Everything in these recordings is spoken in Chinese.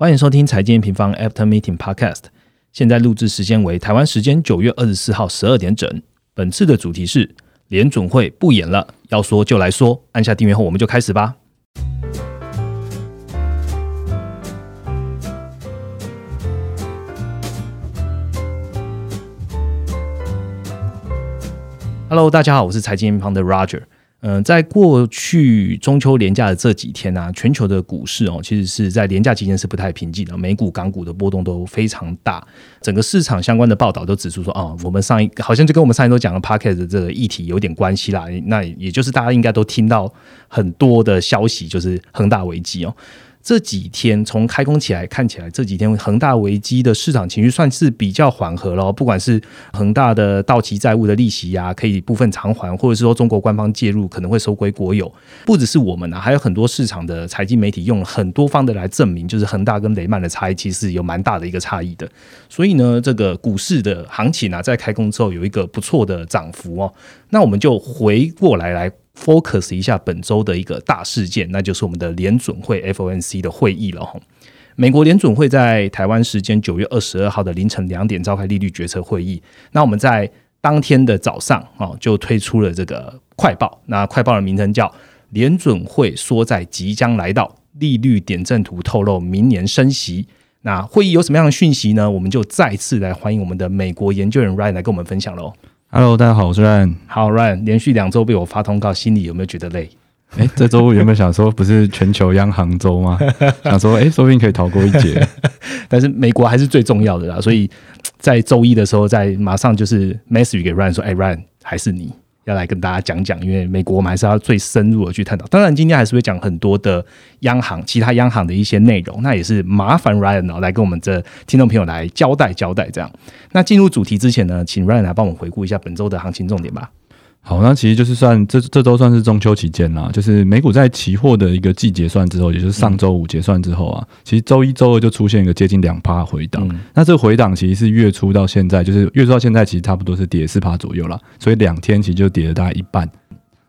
欢迎收听财经平方 After Meeting Podcast。现在录制时间为台湾时间九月二十四号十二点整。本次的主题是联准会不演了，要说就来说。按下订阅后，我们就开始吧。Hello，大家好，我是财经平方的 Roger。嗯，在过去中秋连假的这几天呢，全球的股市哦，其实是在连假期间是不太平静的，美股、港股的波动都非常大。整个市场相关的报道都指出说，哦，我们上一好像就跟我们上一周讲的 Parket 的这个议题有点关系啦。那也就是大家应该都听到很多的消息，就是恒大危机哦。这几天从开工起来看起来，这几天恒大危机的市场情绪算是比较缓和了。不管是恒大的到期债务的利息呀，可以部分偿还，或者是说中国官方介入可能会收归国有，不只是我们啊，还有很多市场的财经媒体用很多方的来证明，就是恒大跟雷曼的差异其实有蛮大的一个差异的。所以呢，这个股市的行情啊，在开工之后有一个不错的涨幅哦。那我们就回过来来。Focus 一下本周的一个大事件，那就是我们的联准会 FOMC 的会议了哈。美国联准会在台湾时间九月二十二号的凌晨两点召开利率决策会议。那我们在当天的早上哦，就推出了这个快报。那快报的名称叫《联准会缩在即将来到，利率点阵图透露明年升息》。那会议有什么样的讯息呢？我们就再次来欢迎我们的美国研究员 Ryan 来跟我们分享喽。Hello，大家好，我是 Ryan。好，Ryan，连续两周被我发通告，心里有没有觉得累？哎，这周原本想说不是全球央行周吗？想说哎，说不定可以逃过一劫。但是美国还是最重要的啦，所以在周一的时候，在马上就是 message 给 Ryan 说，哎，Ryan，还是你。要来跟大家讲讲，因为美国我们还是要最深入的去探讨。当然，今天还是会讲很多的央行、其他央行的一些内容。那也是麻烦 Ryan 来跟我们的听众朋友来交代交代。这样，那进入主题之前呢，请 Ryan 来帮我们回顾一下本周的行情重点吧。好，那其实就是算这这周算是中秋期间啦，就是美股在期货的一个季结算之后，也就是上周五结算之后啊，其实周一周二就出现一个接近两趴回档。那这个回档其实是月初到现在，就是月初到现在其实差不多是跌四趴左右啦，所以两天其实就跌了大概一半。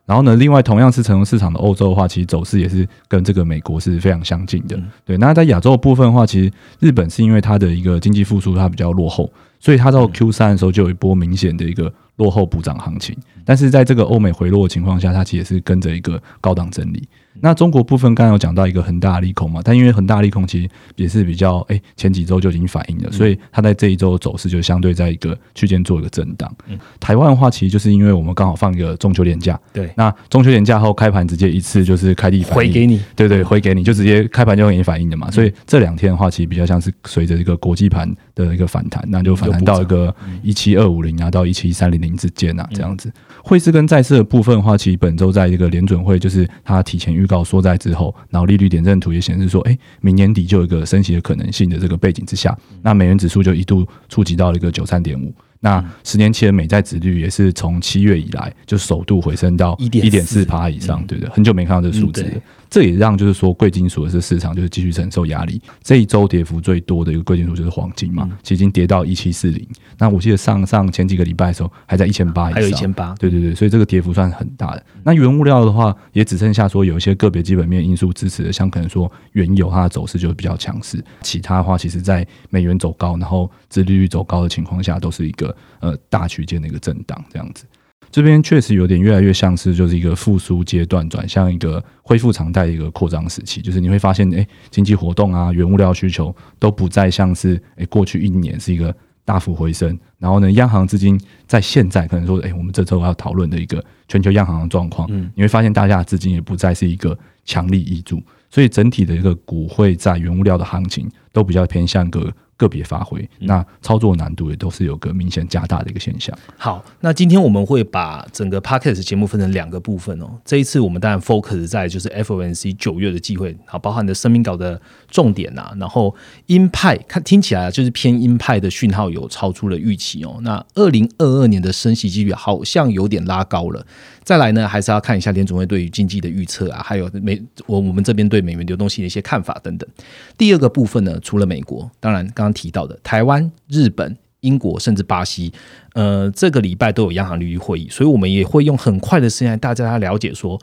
然后呢，另外同样是成熟市场的欧洲的话，其实走势也是跟这个美国是非常相近的。对，那在亚洲部分的话，其实日本是因为它的一个经济复苏它比较落后，所以它到 Q 三的时候就有一波明显的一个。落后补涨行情，但是在这个欧美回落的情况下，它其实是跟着一个高档整理。那中国部分刚刚有讲到一个很大的利空嘛，但因为很大利空其实也是比较哎前几周就已经反映了，所以它在这一周走势就相对在一个区间做一个震荡。台湾的话，其实就是因为我们刚好放一个中秋连假，对，那中秋连假后开盘直接一次就是开地回给你，对对，回给你就直接开盘就给你反应的嘛，所以这两天的话，其实比较像是随着一个国际盘的一个反弹，那就反弹到一个一七二五零啊到一七三零零之间啊这样子。汇市跟债市的部分的话，其实本周在一个联准会就是它提前预告说在之后。然后利率点阵图也显示说，哎，明年底就有一个升息的可能性的这个背景之下，那美元指数就一度触及到了一个九三点五。那十年期的美债值率也是从七月以来就首度回升到一点四趴以上，对不对？很久没看到这个数字。这也让就是说贵金属的这市场就是继续承受压力。这一周跌幅最多的一个贵金属就是黄金嘛，其实已经跌到一七四零。那我记得上上前几个礼拜的时候还在一千八以上，还有一千八。对对对，所以这个跌幅算很大的。那原物料的话，也只剩下说有一些个别基本面因素支持的，像可能说原油它的走势就比较强势。其他的话，其实在美元走高，然后殖利率走高的情况下，都是一个呃大区间的一个震荡这样子。这边确实有点越来越像是就是一个复苏阶段转向一个恢复常态的一个扩张时期，就是你会发现，哎，经济活动啊，原物料需求都不再像是哎过去一年是一个大幅回升，然后呢，央行资金在现在可能说，哎，我们这周要讨论的一个全球央行的状况，嗯，你会发现大家的资金也不再是一个强力挹注，所以整体的一个股汇在原物料的行情都比较偏向个。个别发挥，那操作难度也都是有个明显加大的一个现象。好，那今天我们会把整个 podcast 节目分成两个部分哦。这一次我们当然 focus 在就是 FOMC 九月的机会，好，包含的声明稿的重点呐。然后鹰派看听起来就是偏鹰派的讯号有超出了预期哦。那二零二二年的升息几率好像有点拉高了。再来呢，还是要看一下联总会对于经济的预测啊，还有美我我们这边对美元流动性的一些看法等等。第二个部分呢，除了美国，当然刚刚提到的台湾、日本、英国，甚至巴西，呃，这个礼拜都有央行利率会议，所以我们也会用很快的时间带大家了解说。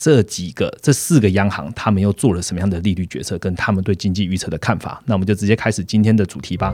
这几个这四个央行他们又做了什么样的利率决策，跟他们对经济预测的看法。那我们就直接开始今天的主题吧。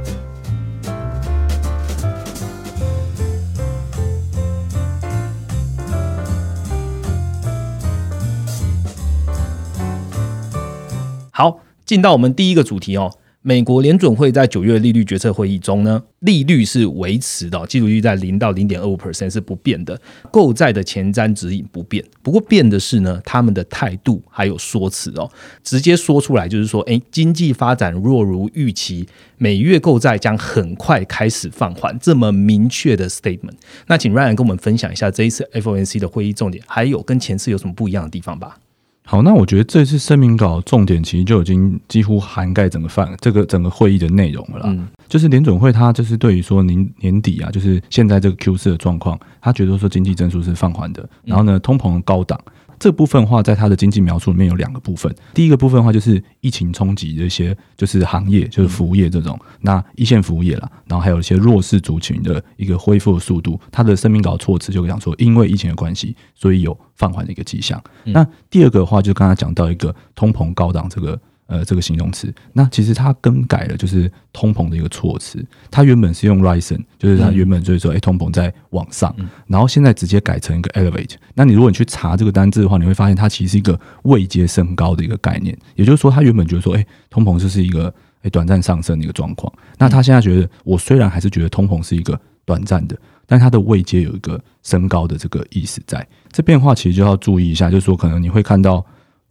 进到我们第一个主题哦。美国联准会在九月利率决策会议中呢，利率是维持的，基础利率在零到零点二五 percent 是不变的，购债的前瞻指引不变。不过变的是呢，他们的态度还有说辞哦，直接说出来就是说，诶，经济发展若如预期，每月购债将很快开始放缓，这么明确的 statement。那请 Ryan 跟我们分享一下这一次 FOMC 的会议重点，还有跟前次有什么不一样的地方吧。好，那我觉得这次声明稿重点其实就已经几乎涵盖整个范这个整个会议的内容了啦。嗯，就是联准会它就是对于说年年底啊，就是现在这个 Q 四的状况，他觉得说经济增速是放缓的，然后呢，通膨高档。这部分话，在他的经济描述里面有两个部分。第一个部分的话，就是疫情冲击这些，就是行业，就是服务业这种，那一线服务业了。然后还有一些弱势族群的一个恢复的速度。他的声明稿措辞就讲说，因为疫情的关系，所以有放缓的一个迹象。那第二个的话，就刚才讲到一个通膨高档这个。呃，这个形容词，那其实它更改了，就是通膨的一个措辞。它原本是用 rising，就是它原本就是说，哎，通膨在往上，然后现在直接改成一个 elevate。那你如果你去查这个单字的话，你会发现它其实是一个位阶升高的一个概念。也就是说，它原本觉得说，哎，通膨就是一个哎短暂上升的一个状况。那他现在觉得，我虽然还是觉得通膨是一个短暂的，但它的位阶有一个升高的这个意思在。这变化其实就要注意一下，就是说，可能你会看到。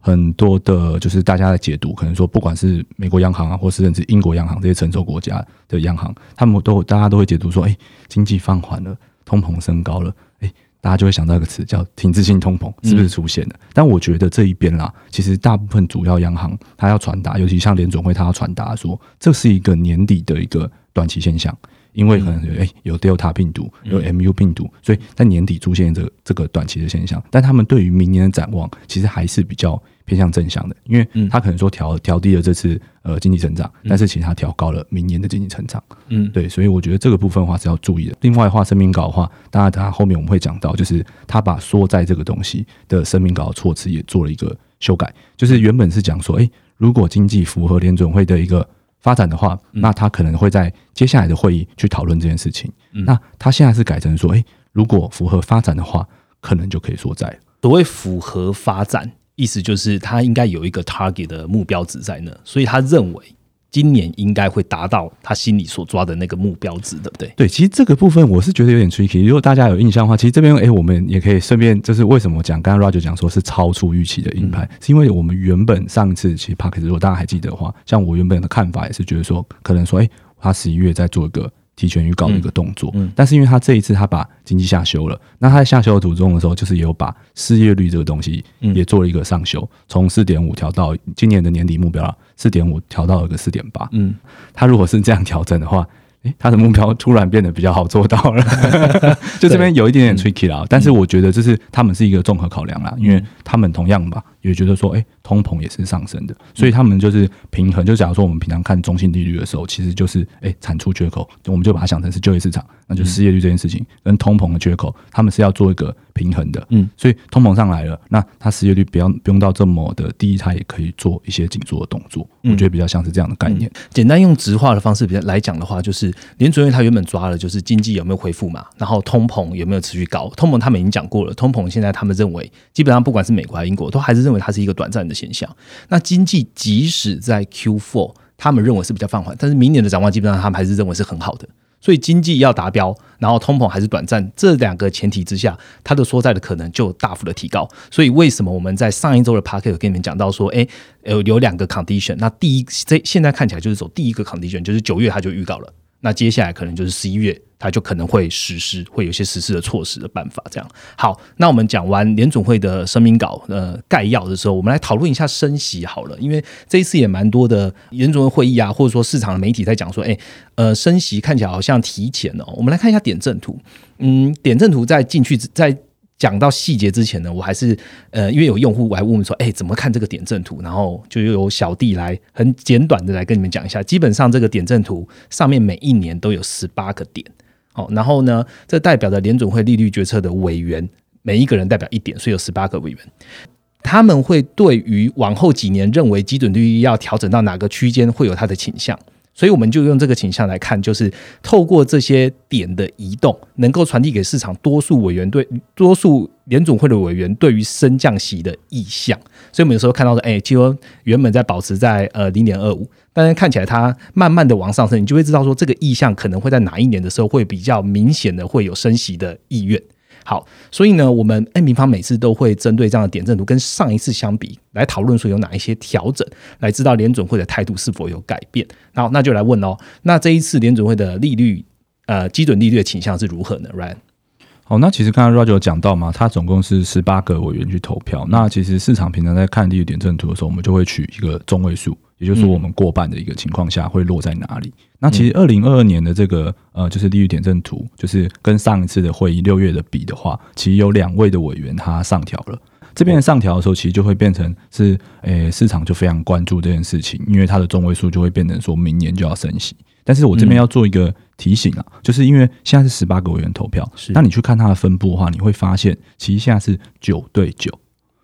很多的，就是大家的解读，可能说，不管是美国央行啊，或是甚至英国央行这些成熟国家的央行，他们都大家都会解读说，哎，经济放缓了，通膨升高了，哎，大家就会想到一个词叫停滞性通膨，是不是出现了？但我觉得这一边啦，其实大部分主要央行它要传达，尤其像联总会，它要传达说，这是一个年底的一个短期现象。因为可能诶有 Delta 病毒，有 MU 病毒，所以在年底出现这个这个短期的现象。但他们对于明年的展望，其实还是比较偏向正向的。因为他可能说调调低了这次呃经济成长，但是其实他调高了明年的经济成长。嗯，对，所以我觉得这个部分的话是要注意的。另外的话，声明稿的话，当然他后面我们会讲到，就是他把说在这个东西的声明稿的措辞也做了一个修改，就是原本是讲说，诶，如果经济符合联准会的一个。发展的话，那他可能会在接下来的会议去讨论这件事情。那他现在是改成说，诶，如果符合发展的话，可能就可以说在。所谓符合发展，意思就是他应该有一个 target 的目标值在那，所以他认为。今年应该会达到他心里所抓的那个目标值，对不对？对，其实这个部分我是觉得有点 tricky。如果大家有印象的话，其实这边哎，我们也可以顺便就是为什么讲，刚刚 Roger 讲说是超出预期的硬派，是因为我们原本上一次其实 Park，如果大家还记得的话，像我原本的看法也是觉得说，可能说哎，他十一月在做一个。提前预告的一个动作，但是因为他这一次他把经济下修了，那他在下修的途中的时候，就是有把失业率这个东西也做了一个上修，从四点五调到今年的年底目标四点五调到了个四点八。嗯，他如果是这样调整的话，诶，他的目标突然变得比较好做到了，就这边有一点点 tricky 啦。但是我觉得这是他们是一个综合考量啦，因为他们同样吧。也觉得说，哎，通膨也是上升的，所以他们就是平衡。就假如说我们平常看中性利率的时候，其实就是，哎，产出缺口，我们就把它想成是就业市场，那就失业率这件事情跟通膨的缺口，他们是要做一个平衡的。嗯，所以通膨上来了，那它失业率不要不用到这么的低，它也可以做一些紧缩的动作。我觉得比较像是这样的概念。简单用直化的方式比较来讲的话，就是联准会它原本抓了就是经济有没有恢复嘛，然后通膨有没有持续高？通膨他们已经讲过了，通膨现在他们认为基本上不管是美国还是英国，都还是认因为它是一个短暂的现象，那经济即使在 Q4，他们认为是比较放缓，但是明年的展望基本上他们还是认为是很好的。所以经济要达标，然后通膨还是短暂，这两个前提之下，它的缩债的可能就大幅的提高。所以为什么我们在上一周的 p a r k e t 跟你们讲到说，哎，有有两个 condition，那第一，这现在看起来就是走第一个 condition，就是九月它就预告了。那接下来可能就是十一月，它就可能会实施，会有些实施的措施的办法。这样好，那我们讲完联总会的声明稿呃概要的时候，我们来讨论一下升息好了。因为这一次也蛮多的联总会会议啊，或者说市场的媒体在讲说，哎，呃，升息看起来好像提前了。我们来看一下点阵图，嗯，点阵图在进去在。讲到细节之前呢，我还是呃，因为有用户来问说，哎，怎么看这个点阵图？然后就由小弟来很简短的来跟你们讲一下。基本上这个点阵图上面每一年都有十八个点，哦，然后呢，这代表着联准会利率决策的委员每一个人代表一点，所以有十八个委员。他们会对于往后几年认为基准利率要调整到哪个区间会有它的倾向。所以我们就用这个倾向来看，就是透过这些点的移动，能够传递给市场多数委员对多数联总会的委员对于升降息的意向。所以我们有时候看到说，哎，其实原本在保持在呃零点二五，但是看起来它慢慢的往上升，你就会知道说这个意向可能会在哪一年的时候会比较明显的会有升息的意愿。好，所以呢，我们 N 平方每次都会针对这样的点阵图跟上一次相比来讨论说有哪一些调整，来知道联准会的态度是否有改变。好，那就来问哦，那这一次联准会的利率呃基准利率的倾向是如何呢？Ryan？好，那其实刚刚 Roger 有讲到嘛，他总共是十八个委员去投票。那其实市场平常在看利率点阵图的时候，我们就会取一个中位数，也就是说我们过半的一个情况下会落在哪里。那其实二零二二年的这个呃，就是利率点阵图，就是跟上一次的会议六月的比的话，其实有两位的委员他上调了。这边上调的时候，其实就会变成是，诶，市场就非常关注这件事情，因为它的中位数就会变成说明年就要升息。但是我这边要做一个提醒啊，就是因为现在是十八个委员投票，那你去看它的分布的话，你会发现其实现在是九对九，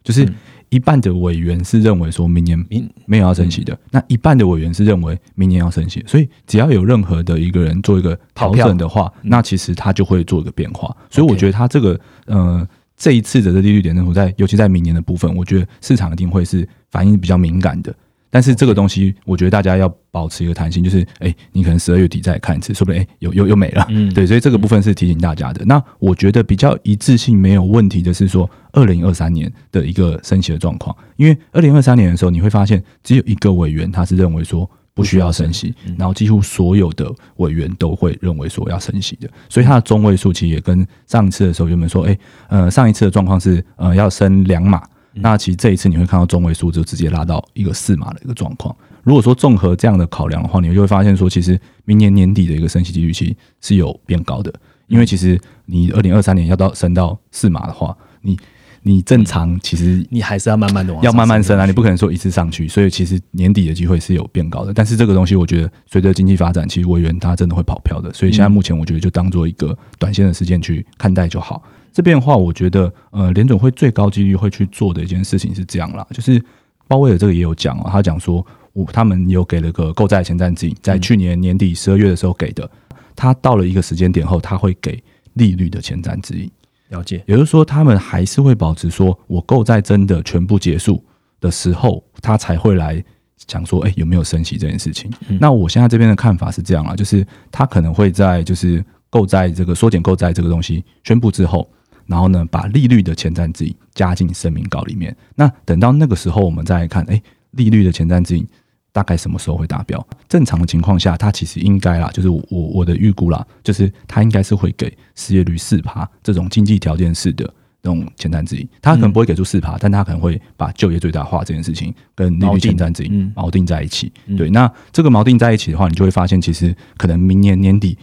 就是一半的委员是认为说明年明没有要升息的，那一半的委员是认为明年要升息，所以只要有任何的一个人做一个调整的话，那其实他就会做一个变化。所以我觉得他这个呃这一次的这利率点阵图在尤其在明年的部分，我觉得市场一定会是反应比较敏感的。但是这个东西，我觉得大家要保持一个弹性，就是哎，你可能十二月底再看一次，说不定哎，又又又没了。嗯，对，所以这个部分是提醒大家的。那我觉得比较一致性没有问题的是说，二零二三年的一个升息的状况，因为二零二三年的时候，你会发现只有一个委员他是认为说不需要升息，然后几乎所有的委员都会认为说要升息的，所以它的中位数其实也跟上一次的时候原本说，哎，呃，上一次的状况是呃要升两码。那其实这一次你会看到中位数就直接拉到一个四码的一个状况。如果说综合这样的考量的话，你就会发现说，其实明年年底的一个升息几率其实是有变高的。因为其实你二零二三年要到升到四码的话，你你正常其实你还是要慢慢的往要慢慢升啊，你不可能说一次上去。所以其实年底的机会是有变高的。但是这个东西我觉得随着经济发展，其实委员他真的会跑票的。所以现在目前我觉得就当做一个短线的事件去看待就好。这边的话，我觉得，呃，联总会最高几率会去做的一件事情是这样啦，就是鲍威尔这个也有讲哦，他讲说，我他们有给了个购债前瞻指引，在去年年底十二月的时候给的，他到了一个时间点后，他会给利率的前瞻指引。了解，也就是说，他们还是会保持说，我购债真的全部结束的时候，他才会来讲说，哎，有没有升息这件事情。那我现在这边的看法是这样啊，就是他可能会在就是购债这个缩减购债这个东西宣布之后。然后呢，把利率的前瞻指引加进声明稿里面。那等到那个时候，我们再来看，哎，利率的前瞻指引大概什么时候会达标？正常的情况下，它其实应该啦，就是我我的预估啦，就是它应该是会给失业率四趴这种经济条件式的那种前瞻指引。它可能不会给出四趴，但它可能会把就业最大化这件事情跟利率前瞻指引锚定在一起。对，那这个锚定在一起的话，你就会发现，其实可能明年年底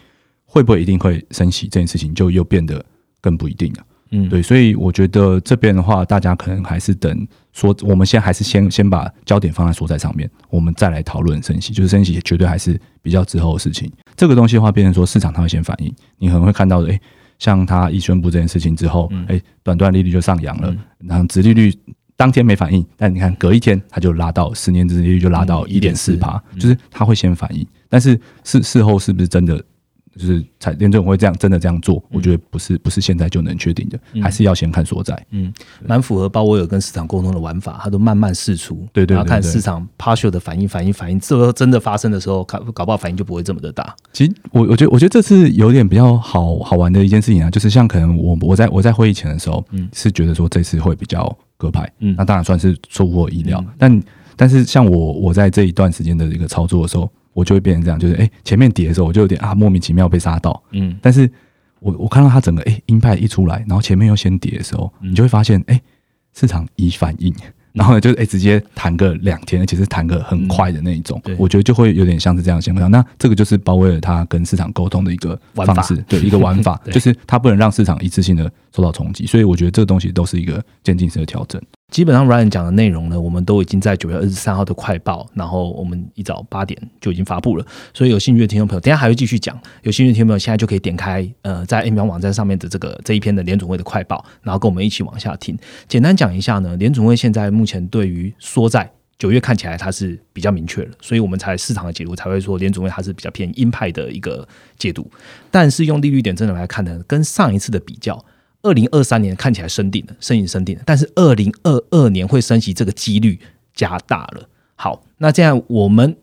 会不会一定会升息这件事情，就又变得更不一定了。嗯，对，所以我觉得这边的话，大家可能还是等说，我们现在还是先先把焦点放在所在上面，我们再来讨论升息。就是升息绝对还是比较之后的事情。这个东西的话，变成说市场它会先反应，你可能会看到的，哎，像它一宣布这件事情之后，哎，短短利率就上扬了，然后直利率当天没反应，但你看隔一天它就拉到十年之利率就拉到一点四帕，就是它会先反应，但是事事后是不是真的？就是彩电这种会这样真的这样做，我觉得不是不是现在就能确定的，还是要先看所在。嗯，蛮符合鲍威尔跟市场沟通的玩法，他都慢慢试出，对对，然后看市场 partial 的反应，反应反应，这个真的发生的时候，搞搞不好反应就不会这么的大。其实我我觉得我觉得这次有点比较好好玩的一件事情啊，就是像可能我我在我在会议前的时候，嗯，是觉得说这次会比较割派，嗯，那当然算是出乎我意料，但但是像我我在这一段时间的一个操作的时候。我就会变成这样，就是哎，前面跌的时候，我就有点啊，莫名其妙被杀到。嗯，但是我我看到它整个哎，鹰派一出来，然后前面又先跌的时候，你就会发现哎，市场已反应，然后呢，就哎直接弹个两天，而且是弹个很快的那一种。我觉得就会有点像是这样情况。那这个就是鲍威尔他跟市场沟通的一个方式，对一个玩法，就是他不能让市场一次性的受到冲击。所以我觉得这个东西都是一个渐进式的调整。基本上 Ryan 讲的内容呢，我们都已经在九月二十三号的快报，然后我们一早八点就已经发布了。所以有兴趣的听众朋友，等下还会继续讲。有兴趣的听众朋友，现在就可以点开呃，在 M 方网站上面的这个这一篇的联总会的快报，然后跟我们一起往下听。简单讲一下呢，联总会现在目前对于缩债九月看起来它是比较明确了，所以我们才市场的解读才会说联总会它是比较偏鹰派的一个解读。但是用利率点真的来看呢，跟上一次的比较。二零二三年看起来升定了，升息升定了，但是二零二二年会升息这个几率加大了。好，那这样我们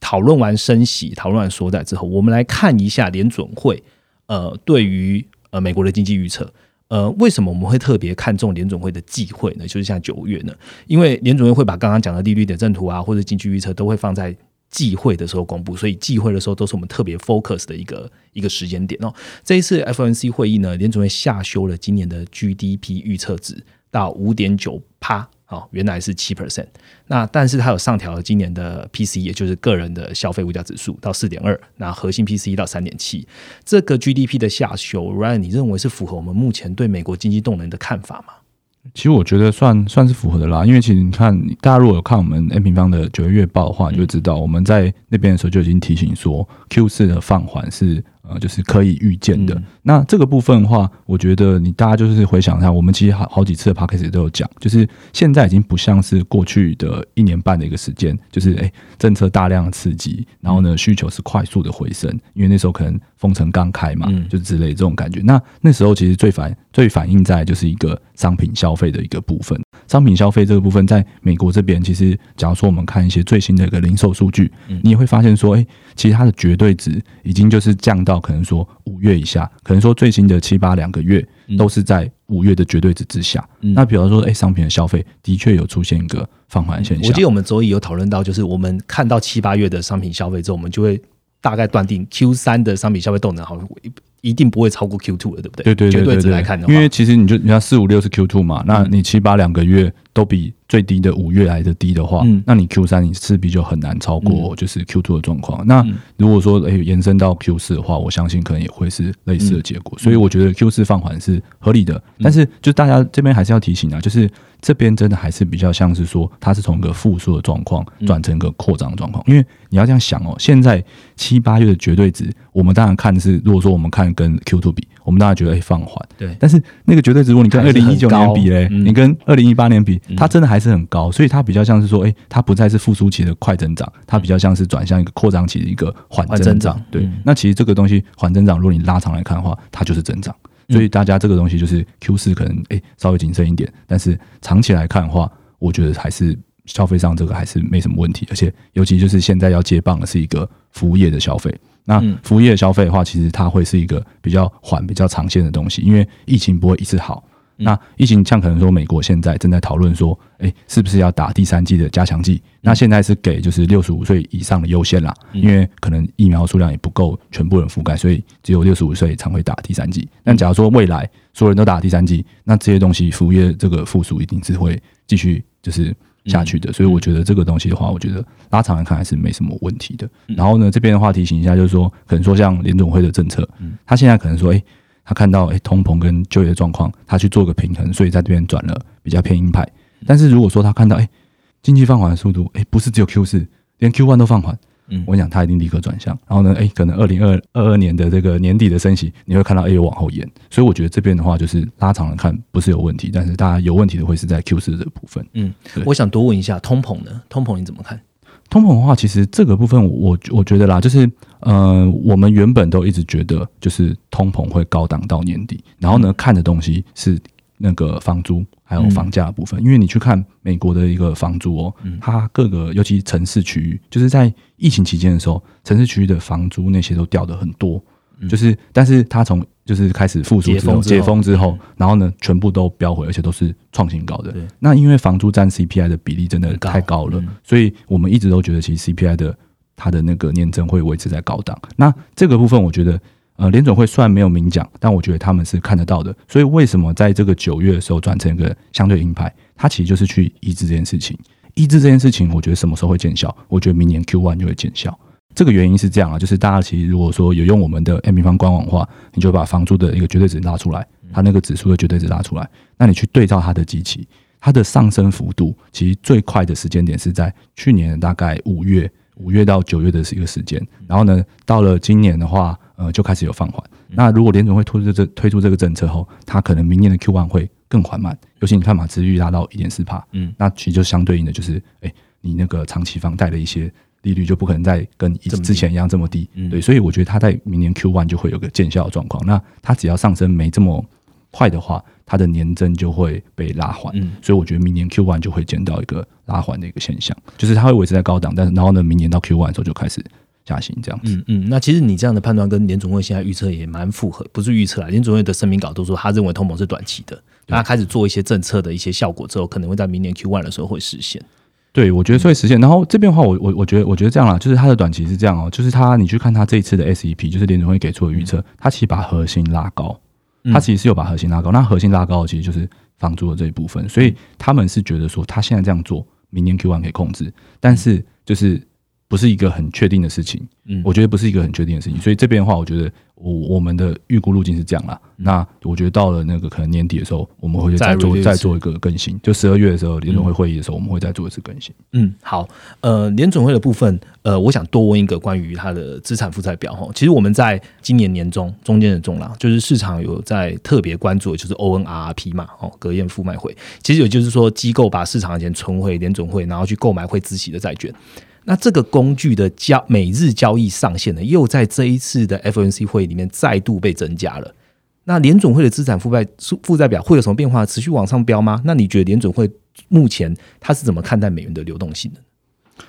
讨论完升息，讨论完缩债之后，我们来看一下联准会呃对于呃美国的经济预测。呃，为什么我们会特别看重联准会的忌讳呢？就是像九月呢，因为联准会会把刚刚讲的利率点阵图啊，或者经济预测都会放在。忌讳的时候公布，所以忌讳的时候都是我们特别 focus 的一个一个时间点哦。这一次 FNC 会议呢，联准会下修了今年的 GDP 预测值到五点九帕，哦，原来是七 percent。那但是它有上调了今年的 PC，也就是个人的消费物价指数到四点二，那核心 PC 到三点七。这个 GDP 的下修，Ryan，你认为是符合我们目前对美国经济动能的看法吗？其实我觉得算算是符合的啦，因为其实你看，大家如果有看我们 N 平方的九月月报的话，你就知道我们在那边的时候就已经提醒说，Q 四的放缓是。呃，就是可以预见的。那这个部分的话，我觉得你大家就是回想一下，我们其实好好几次的 p o d c a s 都有讲，就是现在已经不像是过去的一年半的一个时间，就是哎，政策大量的刺激，然后呢，需求是快速的回升，因为那时候可能封城刚开嘛，就之类这种感觉。那那时候其实最反最反映在就是一个商品消费的一个部分，商品消费这个部分在美国这边，其实假如说我们看一些最新的一个零售数据，你也会发现说，哎，其实它的绝对值已经就是降到。可能说五月以下，可能说最新的七八两个月都是在五月的绝对值之下。那比方说，哎，商品的消费的确有出现一个放缓现象。我记得我们周一有讨论到，就是我们看到七八月的商品消费之后，我们就会大概断定 Q 三的商品消费动能好像一定不会超过 Q two 了，对不对？对对对对对。因为其实你就你看四五六是 Q two 嘛，那你七八两个月都比。最低的五月来的低的话，那你 Q 三你势必就很难超过就是 Q two 的状况。那如果说诶延伸到 Q 四的话，我相信可能也会是类似的结果。所以我觉得 Q 四放缓是合理的。但是就大家这边还是要提醒啊，就是这边真的还是比较像是说它是从一个复苏的状况转成一个扩张的状况。因为你要这样想哦，现在七八月的绝对值，我们当然看的是如果说我们看跟 Q two 比，我们当然觉得诶放缓。对，但是那个绝对值，如果你跟二零一九年比嘞，你跟二零一八年比，它真的还。还是很高，所以它比较像是说，哎，它不再是复苏期的快增长，它比较像是转向一个扩张期的一个缓增长。对，那其实这个东西缓增长，如果你拉长来看的话，它就是增长。所以大家这个东西就是 Q 四可能哎稍微谨慎一点，但是长期来看的话，我觉得还是消费上这个还是没什么问题。而且尤其就是现在要接棒的是一个服务业的消费，那服务业消费的话，其实它会是一个比较缓、比较长线的东西，因为疫情不会一次好。那疫情像可能说美国现在正在讨论说，哎，是不是要打第三剂的加强剂？那现在是给就是六十五岁以上的优先啦，因为可能疫苗数量也不够全部人覆盖，所以只有六十五岁才会打第三剂。但假如说未来所有人都打第三剂，那这些东西服务业这个复苏一定是会继续就是下去的。所以我觉得这个东西的话，我觉得拉长来看还是没什么问题的。然后呢，这边的话提醒一下，就是说可能说像联总会的政策，他现在可能说，哎。他看到诶通膨跟就业状况，他去做个平衡，所以在这边转了比较偏鹰派。但是如果说他看到诶经济放缓的速度，诶不是只有 Q 四，连 Q one 都放缓，嗯，我想他一定立刻转向。然后呢，诶可能二零二二二年的这个年底的升息，你会看到诶有往后延。所以我觉得这边的话就是拉长了看不是有问题，但是大家有问题的会是在 Q 四的部分。嗯，我想多问一下通膨呢？通膨你怎么看？通膨的话，其实这个部分我我觉得啦，就是呃，我们原本都一直觉得，就是通膨会高档到年底，然后呢，看的东西是那个房租还有房价部分，因为你去看美国的一个房租哦，它各个尤其城市区域，就是在疫情期间的时候，城市区域的房租那些都掉的很多。就是，但是它从就是开始复苏之后，解封之后，然后呢，全部都飙回，而且都是创新高的。那因为房租占 CPI 的比例真的太高了，所以我们一直都觉得，其实 CPI 的它的那个年增会维持在高档。那这个部分，我觉得，呃，联总会虽然没有明讲，但我觉得他们是看得到的。所以为什么在这个九月的时候转成一个相对鹰派？它其实就是去抑制这件事情。抑制这件事情，我觉得什么时候会见效？我觉得明年 Q one 就会见效。这个原因是这样啊，就是大家其实如果说有用我们的 M 平方官网的话，你就把房租的一个绝对值拉出来，它那个指数的绝对值拉出来，那你去对照它的机器，它的上升幅度其实最快的时间点是在去年大概五月，五月到九月的一个时间。然后呢，到了今年的话，呃，就开始有放缓。那如果联总会推出这推出这个政策后，它可能明年的 Q one 会更缓慢。尤其你看嘛，殖率拉到一点四帕，嗯，那其实就相对应的就是，哎，你那个长期房贷的一些利率就不可能再跟之前一样这么低，对。所以我觉得它在明年 Q one 就会有个见效的状况。那它只要上升没这么快的话，它的年增就会被拉缓。所以我觉得明年 Q one 就会见到一个拉缓的一个现象，就是它会维持在高档，但是然后呢，明年到 Q one 的时候就开始。下行这样子，嗯嗯，那其实你这样的判断跟联总会现在预测也蛮符合，不是预测啊，联总会的声明稿都说他认为通膨是短期的，他开始做一些政策的一些效果之后，可能会在明年 Q one 的时候会实现。对，我觉得会实现。然后这边的话，我我我觉得我觉得这样啦，就是它的短期是这样哦，就是它你去看它这一次的 SEP，就是联总会给出的预测，它其实把核心拉高，它其实是有把核心拉高，那核心拉高其实就是房租的这一部分，所以他们是觉得说，他现在这样做，明年 Q one 可以控制，但是就是。不是一个很确定的事情，嗯，我觉得不是一个很确定的事情，所以这边的话，我觉得我我们的预估路径是这样啦。那我觉得到了那个可能年底的时候，我们会再做再做一个更新。就十二月的时候联总会会议的时候，我们会再做一次更新。嗯，好，呃，联总会的部分，呃，我想多问一个关于它的资产负债表哈。其实我们在今年年中中间的中啦，就是市场有在特别关注，就是 ONRP 嘛，哦，隔夜负卖会。其实也就是说，机构把市场的钱存回联总会，然后去购买会孳息的债券。那这个工具的交每日交易上限呢，又在这一次的 FNC 会议里面再度被增加了。那联准会的资产负债负债表会有什么变化？持续往上飙吗？那你觉得联准会目前它是怎么看待美元的流动性的？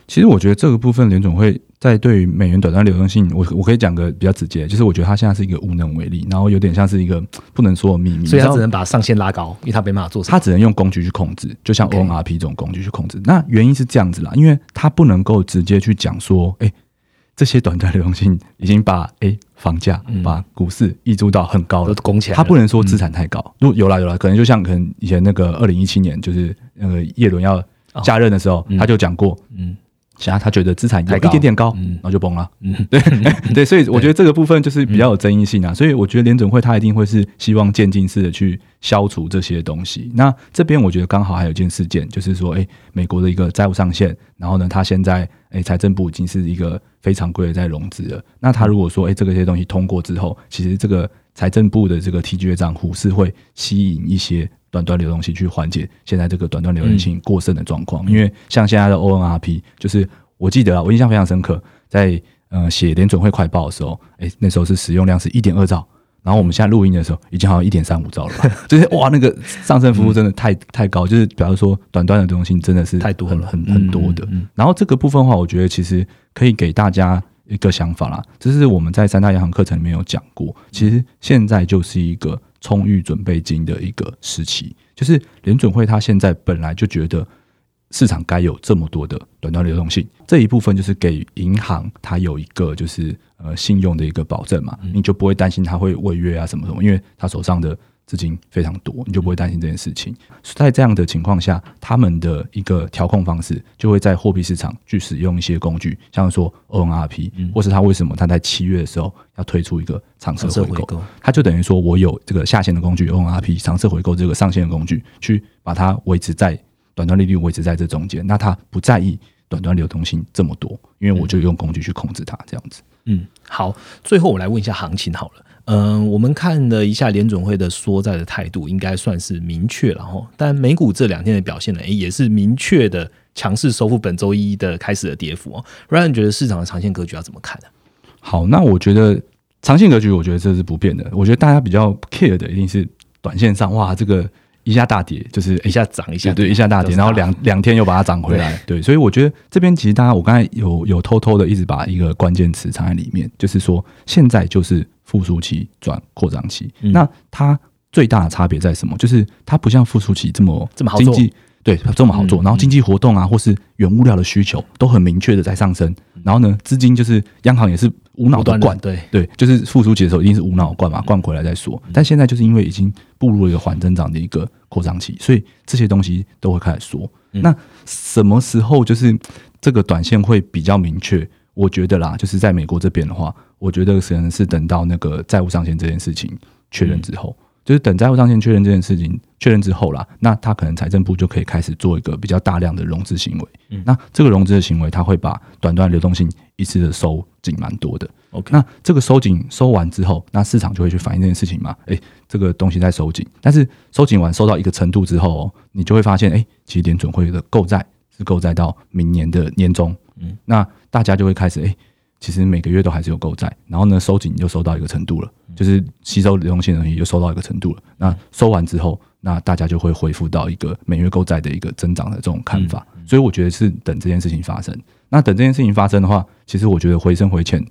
其实我觉得这个部分联总会。在对于美元短暂流动性，我我可以讲个比较直接，就是我觉得它现在是一个无能为力，然后有点像是一个不能说的秘密，所以它只能把上限拉高，因为它没办法做，它只能用工具去控制，就像 ONRP 这种工具去控制。那原因是这样子啦，因为它不能够直接去讲说，哎，这些短暂流动性已经把哎房价、把股市溢注到很高了，拱起来。它不能说资产太高，如果有啦有啦，可能就像可能以前那个二零一七年，就是那个叶伦要加任的时候，他就讲过，嗯。其他他觉得资产有一点点高，然后就崩了。嗯，对 对，所以我觉得这个部分就是比较有争议性啊。所以我觉得联准会他一定会是希望渐进式的去消除这些东西。那这边我觉得刚好还有一件事件，就是说，哎，美国的一个债务上限，然后呢，他现在哎财政部已经是一个非常贵的在融资了。那他如果说哎这个些东西通过之后，其实这个财政部的这个 TGA 账户是会吸引一些。短端流动性去缓解现在这个短端流动性过剩的状况，因为像现在的 ONRP，就是我记得啊，我印象非常深刻，在呃写联准会快报的时候，哎，那时候是使用量是一点二兆，然后我们现在录音的时候已经好像一点三五兆了吧，就是哇，那个上升幅度真的太太高，就是比方说短端的流动性真的是太多了，很很多的。然后这个部分的话，我觉得其实可以给大家一个想法啦，这是我们在三大银行课程里面有讲过，其实现在就是一个。充裕准备金的一个时期，就是联准会，他现在本来就觉得市场该有这么多的短端流动性，这一部分就是给银行它有一个就是呃信用的一个保证嘛，你就不会担心它会违约啊什么什么，因为他手上的。资金非常多，你就不会担心这件事情。在这样的情况下，他们的一个调控方式就会在货币市场去使用一些工具，像说 ONRP，或是他为什么他在七月的时候要推出一个长设回购，他就等于说我有这个下限的工具 ONRP，长设回购这个上限的工具，去把它维持在短端利率维持在这中间，那他不在意短端流动性这么多，因为我就用工具去控制它这样子。嗯，好，最后我来问一下行情好了。嗯，我们看了一下联准会的缩债的态度，应该算是明确了哈。但美股这两天的表现呢，也是明确的强势收复本周一的开始的跌幅哦。Ryan 觉得市场的长线格局要怎么看呢？好，那我觉得长线格局，我觉得这是不变的。我觉得大家比较 care 的一定是短线上，哇，这个一下大跌，就是一下涨一下，对，一下大跌，然后两两天又把它涨回来，对。所以我觉得这边其实大家，我刚才有有偷偷的一直把一个关键词藏在里面，就是说现在就是。复苏期转扩张期，那它最大的差别在什么？就是它不像复苏期这么这么好做，对，这么好做。然后经济活动啊，或是原物料的需求都很明确的在上升。然后呢，资金就是央行也是无脑的灌，对对，就是复苏期的时候一定是无脑灌嘛，灌回来再说。但现在就是因为已经步入了一个缓增长的一个扩张期，所以这些东西都会开始缩。那什么时候就是这个短线会比较明确？我觉得啦，就是在美国这边的话。我觉得可能是等到那个债务上限这件事情确认之后，就是等债务上限确认这件事情确认之后啦，那他可能财政部就可以开始做一个比较大量的融资行为。嗯，那这个融资的行为，他会把短端流动性一次的收紧蛮多的。OK，那这个收紧收完之后，那市场就会去反映这件事情嘛？诶，这个东西在收紧，但是收紧完收到一个程度之后，哦，你就会发现，诶，其实联准会的购债是购债到明年的年中。嗯，那大家就会开始，诶，其实每个月都还是有购债，然后呢，收紧就收到一个程度了，就是吸收流动性能力就收到一个程度了。那收完之后，那大家就会恢复到一个每月购债的一个增长的这种看法。所以我觉得是等这件事情发生。那等这件事情发生的话，其实我觉得回升回浅。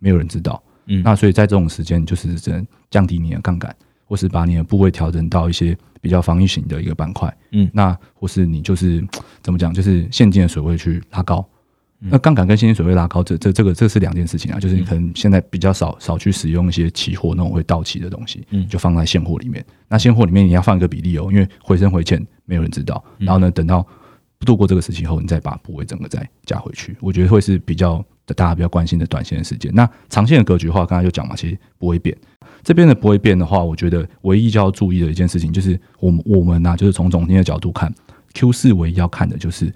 没有人知道，嗯，那所以在这种时间，就是只能降低你的杠杆，或是把你的部位调整到一些比较防御型的一个板块，嗯，那或是你就是怎么讲，就是现金的水位去拉高，那杠杆跟现金水位拉高，这这这个这是两件事情啊，就是你可能现在比较少少去使用一些期货那种会到期的东西，嗯，就放在现货里面。那现货里面你要放一个比例哦，因为回升回欠没有人知道，然后呢，等到度过这个时期后，你再把部位整个再加回去，我觉得会是比较。大家比较关心的短线的时间，那长线的格局的话，刚才就讲嘛，其实不会变。这边的不会变的话，我觉得唯一就要注意的一件事情，就是我们我们呢，就是从总经的角度看，Q 四唯一要看的就是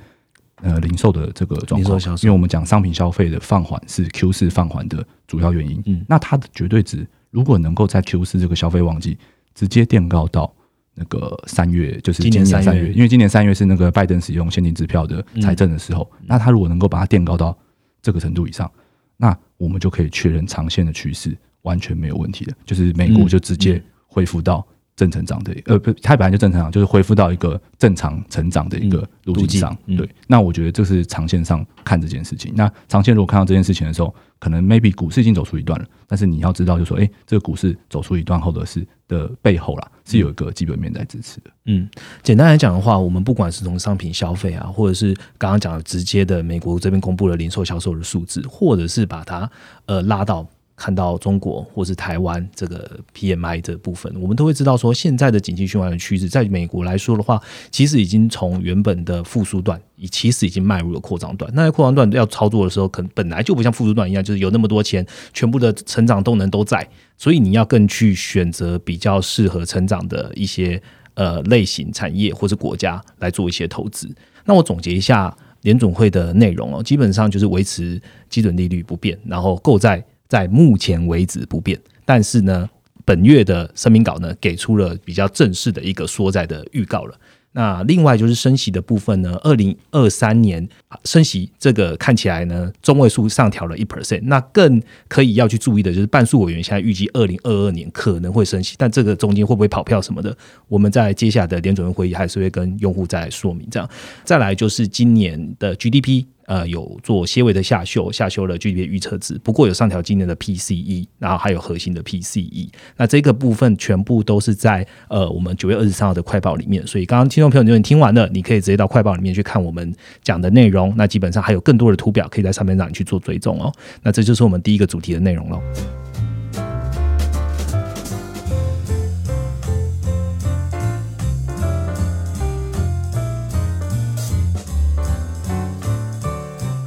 呃零售的这个状况，因为我们讲商品消费的放缓是 Q 四放缓的主要原因。嗯，那它的绝对值如果能够在 Q 四这个消费旺季直接垫高到那个三月，就是今年三月，因为今年三月是那个拜登使用现金支票的财政的时候，那他如果能够把它垫高到这个程度以上，那我们就可以确认长线的趋势完全没有问题的，就是美国就直接恢复到正成长的，呃，不，它本来就正成长，就是恢复到一个正常成长的一个路径上。对，那我觉得这是长线上看这件事情。那长线如果看到这件事情的时候，可能 maybe 股市已经走出一段了，但是你要知道，就说，哎，这个股市走出一段后的是的背后啦，是有一个基本面在支持的。嗯，简单来讲的话，我们不管是从商品消费啊，或者是刚刚讲的直接的美国这边公布了零售销售的数字，或者是把它呃拉到。看到中国或是台湾这个 PMI 这部分，我们都会知道说，现在的景气循环的趋势，在美国来说的话，其实已经从原本的复苏段，其实已经迈入了扩张段。那在扩张段要操作的时候，可能本来就不像复苏段一样，就是有那么多钱，全部的成长动能都在，所以你要更去选择比较适合成长的一些呃类型产业或者国家来做一些投资。那我总结一下联总会的内容哦，基本上就是维持基准利率不变，然后购债。在目前为止不变，但是呢，本月的声明稿呢给出了比较正式的一个缩债的预告了。那另外就是升息的部分呢，二零二三年升息这个看起来呢中位数上调了一 percent，那更可以要去注意的就是半数委员现在预计二零二二年可能会升息，但这个中间会不会跑票什么的，我们在接下来的联准会会议还是会跟用户再说明。这样再来就是今年的 GDP。呃，有做些微的下修，下修了 GDP 预测值，不过有上调今年的 PCE，然后还有核心的 PCE，那这个部分全部都是在呃我们九月二十三号的快报里面，所以刚刚听众朋友如果你听完了，你可以直接到快报里面去看我们讲的内容，那基本上还有更多的图表可以在上面让你去做追踪哦，那这就是我们第一个主题的内容喽。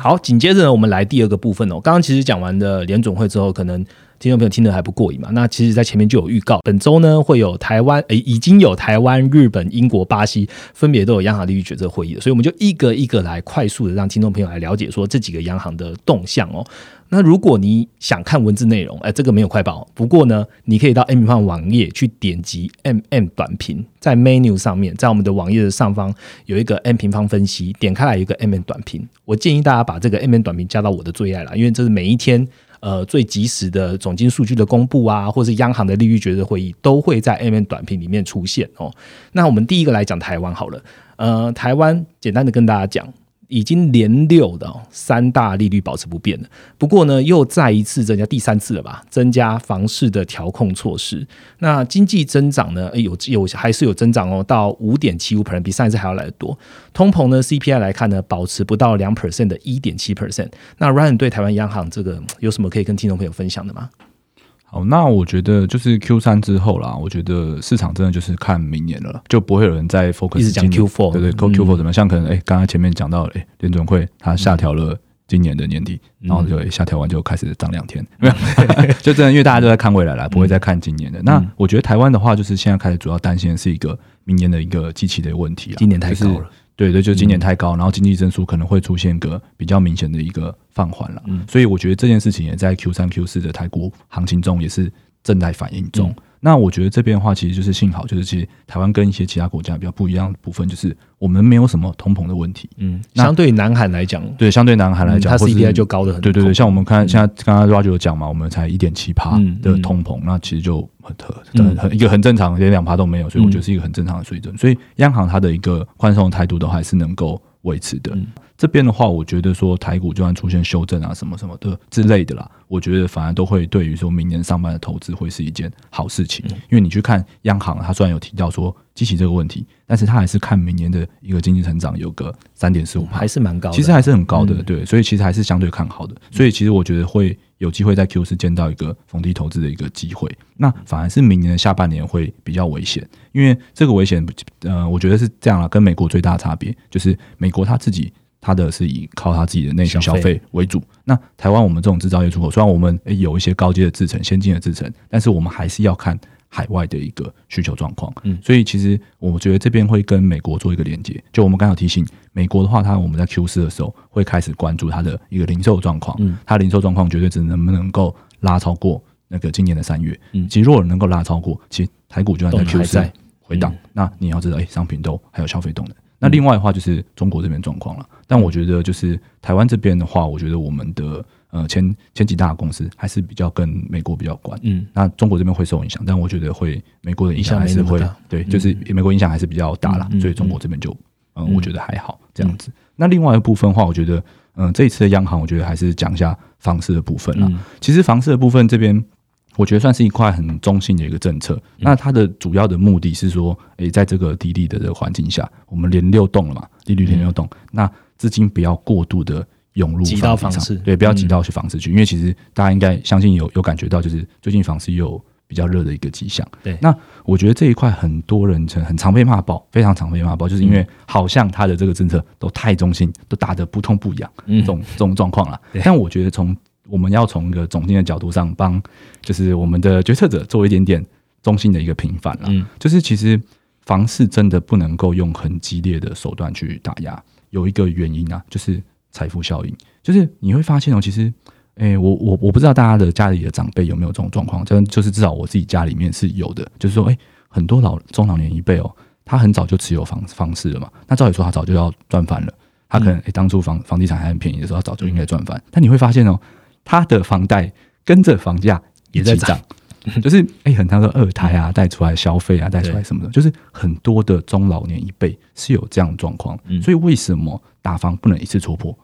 好，紧接着呢，我们来第二个部分哦。刚刚其实讲完的联总会之后，可能听众朋友听得还不过瘾嘛。那其实，在前面就有预告，本周呢会有台湾，诶，已经有台湾、日本、英国、巴西分别都有央行利率决策会议。所以我们就一个一个来快速的让听众朋友来了解说这几个央行的动向哦。那如果你想看文字内容，哎，这个没有快报。不过呢，你可以到 M 平方网页去点击 M M 短评，在 menu 上面，在我们的网页的上方有一个 M 平方分析，点开来一个 M M 短评。我建议大家把这个 M M 短评加到我的最爱了，因为这是每一天呃最及时的总金数据的公布啊，或是央行的利率决策会议都会在 M N 短评里面出现哦。那我们第一个来讲台湾好了，呃，台湾简单的跟大家讲。已经连六的三大利率保持不变了，不过呢，又再一次增加第三次了吧？增加房市的调控措施。那经济增长呢？有有还是有增长哦，到五点七五 percent，比上一次还要来的多。通膨呢？CPI 来看呢，保持不到两 percent 的一点七 percent。那 Ryan 对台湾央行这个有什么可以跟听众朋友分享的吗？好，那我觉得就是 Q 三之后啦，我觉得市场真的就是看明年了，就不会有人再 focus 一直讲 Q four，对对，Q Q four 怎么样？像可能哎，刚刚前面讲到，哎，联准会它下调了今年的年底，然后就下调完就开始涨两天，没有，就真的因为大家都在看未来了，不会再看今年的。那我觉得台湾的话，就是现在开始主要担心的是一个明年的一个机器的问题啊，今年太高了。对对，就今年太高，然后经济增速可能会出现个比较明显的一个放缓了。嗯，所以我觉得这件事情也在 Q 三 Q 四的台股行情中也是正在反映中。那我觉得这边的话，其实就是幸好，就是其实台湾跟一些其他国家比较不一样的部分，就是我们没有什么通膨的问题。嗯，相对南韩来讲，对，相对南韩来讲，它 CPI 就高的很。对对对，像我们看现在刚刚 Roger 讲嘛，我们才一点七帕的通膨，那其实就很很很一个很正常，连两趴都没有，所以我觉得是一个很正常的水准。所以央行它的一个宽松的态度都还是能够维持的。这边的话，我觉得说台股就算出现修正啊，什么什么的之类的啦，我觉得反而都会对于说明年上半的投资会是一件好事情。因为你去看央行，它虽然有提到说激起这个问题，但是它还是看明年的一个经济成长有个三点四五，还是蛮高，其实还是很高的，对，所以其实还是相对看好的。所以其实我觉得会有机会在 Q 四见到一个逢低投资的一个机会。那反而是明年的下半年会比较危险，因为这个危险，呃，我觉得是这样了，跟美国最大的差别就是美国它自己。它的是以靠它自己的内需消费为主。那台湾我们这种制造业出口，虽然我们有一些高阶的制程、先进的制程，但是我们还是要看海外的一个需求状况。嗯，所以其实我觉得这边会跟美国做一个连接。就我们刚好提醒美国的话，它我们在 Q 四的时候会开始关注它的一个零售状况。嗯，它零售状况绝对只能不能够拉超过那个今年的三月。嗯，其实如果能够拉超过，其实台股就算在 Q 四回档，那你要知道，哎，商品都还有消费动能。那另外的话就是中国这边状况了，但我觉得就是台湾这边的话，我觉得我们的呃前前几大公司还是比较跟美国比较关，嗯，那中国这边会受影响，但我觉得会美国的影响还是会对，就是美国影响还是比较大了，所以中国这边就嗯，我觉得还好这样子。那另外一部分的话，我觉得嗯，这一次的央行，我觉得还是讲一下房市的部分了。其实房市的部分这边。我觉得算是一块很中性的一个政策。那它的主要的目的是说，诶，在这个低利的这个环境下，我们连六动了嘛，利率连六动，那资金不要过度的涌入挤到房市，对，不要挤到去房市去，因为其实大家应该相信有有感觉到，就是最近房市有比较热的一个迹象。对，那我觉得这一块很多人很很常被骂爆，非常常被骂爆，就是因为好像他的这个政策都太中性，都打得不痛不痒，这种这种状况了。但我觉得从我们要从一个总经的角度上帮，就是我们的决策者做一点点中性的一个平反了。嗯，就是其实房市真的不能够用很激烈的手段去打压。有一个原因啊，就是财富效应。就是你会发现哦，其实，哎，我我我不知道大家的家里的长辈有没有这种状况，就就是至少我自己家里面是有的。就是说，哎，很多老中老年一辈哦，他很早就持有房房市了嘛。那照理说，他早就要赚翻了。他可能哎，当初房房地产还很便宜的时候，他早就应该赚翻。但你会发现哦。他的房贷跟着房价也在涨，就是哎，很常说二胎啊带出来消费啊带出来什么的，就是很多的中老年一辈是有这样的状况。所以为什么打房不能一次戳破？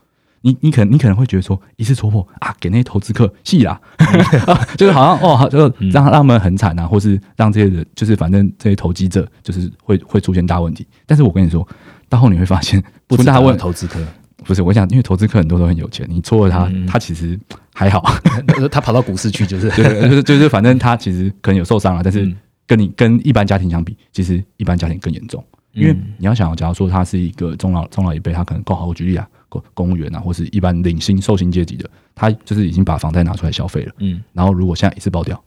你你可能你可能会觉得说一次戳破啊，给那些投资客戏啦，就是好像哦，就让让他们很惨啊，或是让这些人就是反正这些投机者就是会会出现大问题。但是我跟你说，到后你会发现不是大问投资客。不是，我想，因为投资客很多都很有钱，你戳了他，他其实还好，他跑到股市去就是，对，就是就是，反正他其实可能有受伤了，但是跟你跟一般家庭相比，其实一般家庭更严重，因为你要想，假如说他是一个中老中老一辈，他可能够好，我举例啊，公公务员啊，或是一般领薪受薪阶级的，他就是已经把房贷拿出来消费了，嗯，然后如果现在一次爆掉，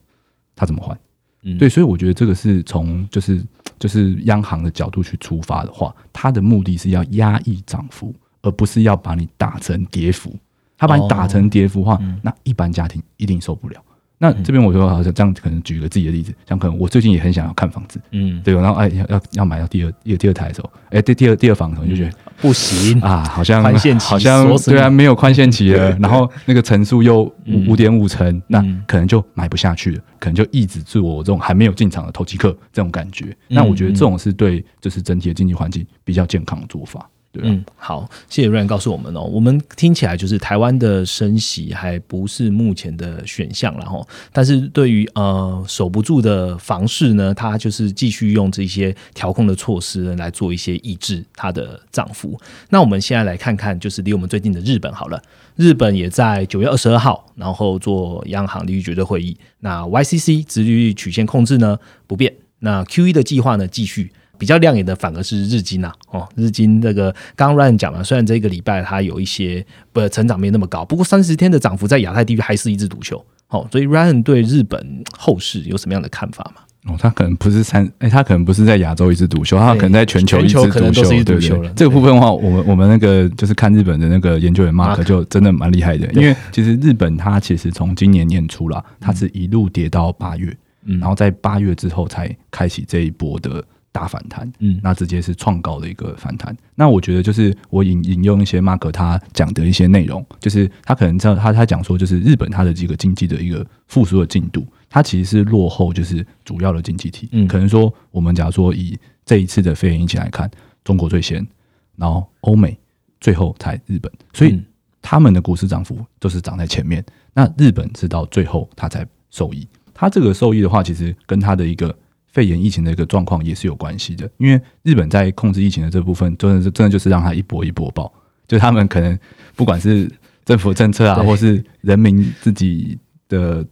他怎么还？嗯，对，所以我觉得这个是从就是就是央行的角度去出发的话，它的目的是要压抑涨幅。而不是要把你打成跌幅，他把你打成跌幅的话，那一般家庭一定受不了。那这边我就好像这样，可能举个自己的例子，像可能我最近也很想要看房子，嗯，对，然后哎要要要买到第二第二第二台的时候，哎，第第二第二房的时候就觉得不行。啊，好像宽限期，好像对啊，没有宽限期了，然后那个层数又五五点五层，那可能就买不下去了，可能就抑制住我这种还没有进场的投机客这种感觉。那我觉得这种是对就是整体的经济环境比较健康的做法。嗯，好，谢谢瑞安告诉我们哦。我们听起来就是台湾的升息还不是目前的选项了哈。但是对于呃守不住的房市呢，它就是继续用这些调控的措施来做一些抑制它的涨幅。那我们现在来看看，就是离我们最近的日本好了。日本也在九月二十二号，然后做央行利率决策会议。那 YCC 直利率曲线控制呢不变，那 QE 的计划呢继续。比较亮眼的反而是日经啊，哦，日经这个刚刚 Ryan 讲了，虽然这个礼拜它有一些不成长没那么高，不过三十天的涨幅在亚太地区还是一枝独秀。哦，所以 Ryan 对日本后市有什么样的看法吗？哦，他可能不是三，哎，他可能不是在亚洲一枝独秀，他可能在全球一枝独秀，对对对。这个部分的话，我们我们那个就是看日本的那个研究员 Mark 就真的蛮厉害的，因为其实日本它其实从今年年初啦，它是一路跌到八月，然后在八月之后才开启这一波的。大反弹，嗯，那直接是创高的一个反弹。那我觉得就是我引引用一些 Mark 他讲的一些内容，就是他可能知道他他讲说，就是日本它的这个经济的一个复苏的进度，它其实是落后，就是主要的经济体。嗯，可能说我们假如说以这一次的肺炎疫情来看，中国最先，然后欧美最后才日本，所以他们的股市涨幅都是涨在前面。那日本是到最后它才受益。它这个受益的话，其实跟它的一个。肺炎疫情的一个状况也是有关系的，因为日本在控制疫情的这部分，真的是真的就是让它一波一波爆，就他们可能不管是政府政策啊，或是人民自己的。